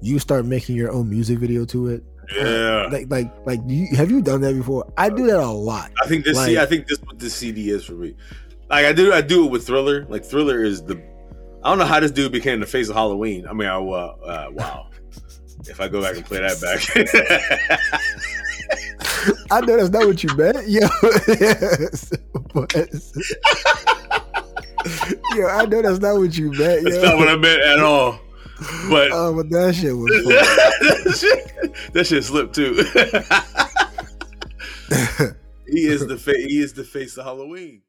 you start making your own music video to it. Yeah. Like like like you have you done that before? I do that a lot. I think this. Like- see, I think this what this CD is for me. Like I do, I do it with Thriller. Like Thriller is the. I don't know how this dude became the face of Halloween. I mean, I, uh, uh, wow. if I go back and play that back, I know that's not what you meant. Yo, yes. But, yo, I know that's not what you meant. that's not what I meant at all. But Oh, but that shit was that, shit, that shit slipped too. he is the fa- he is the face of Halloween.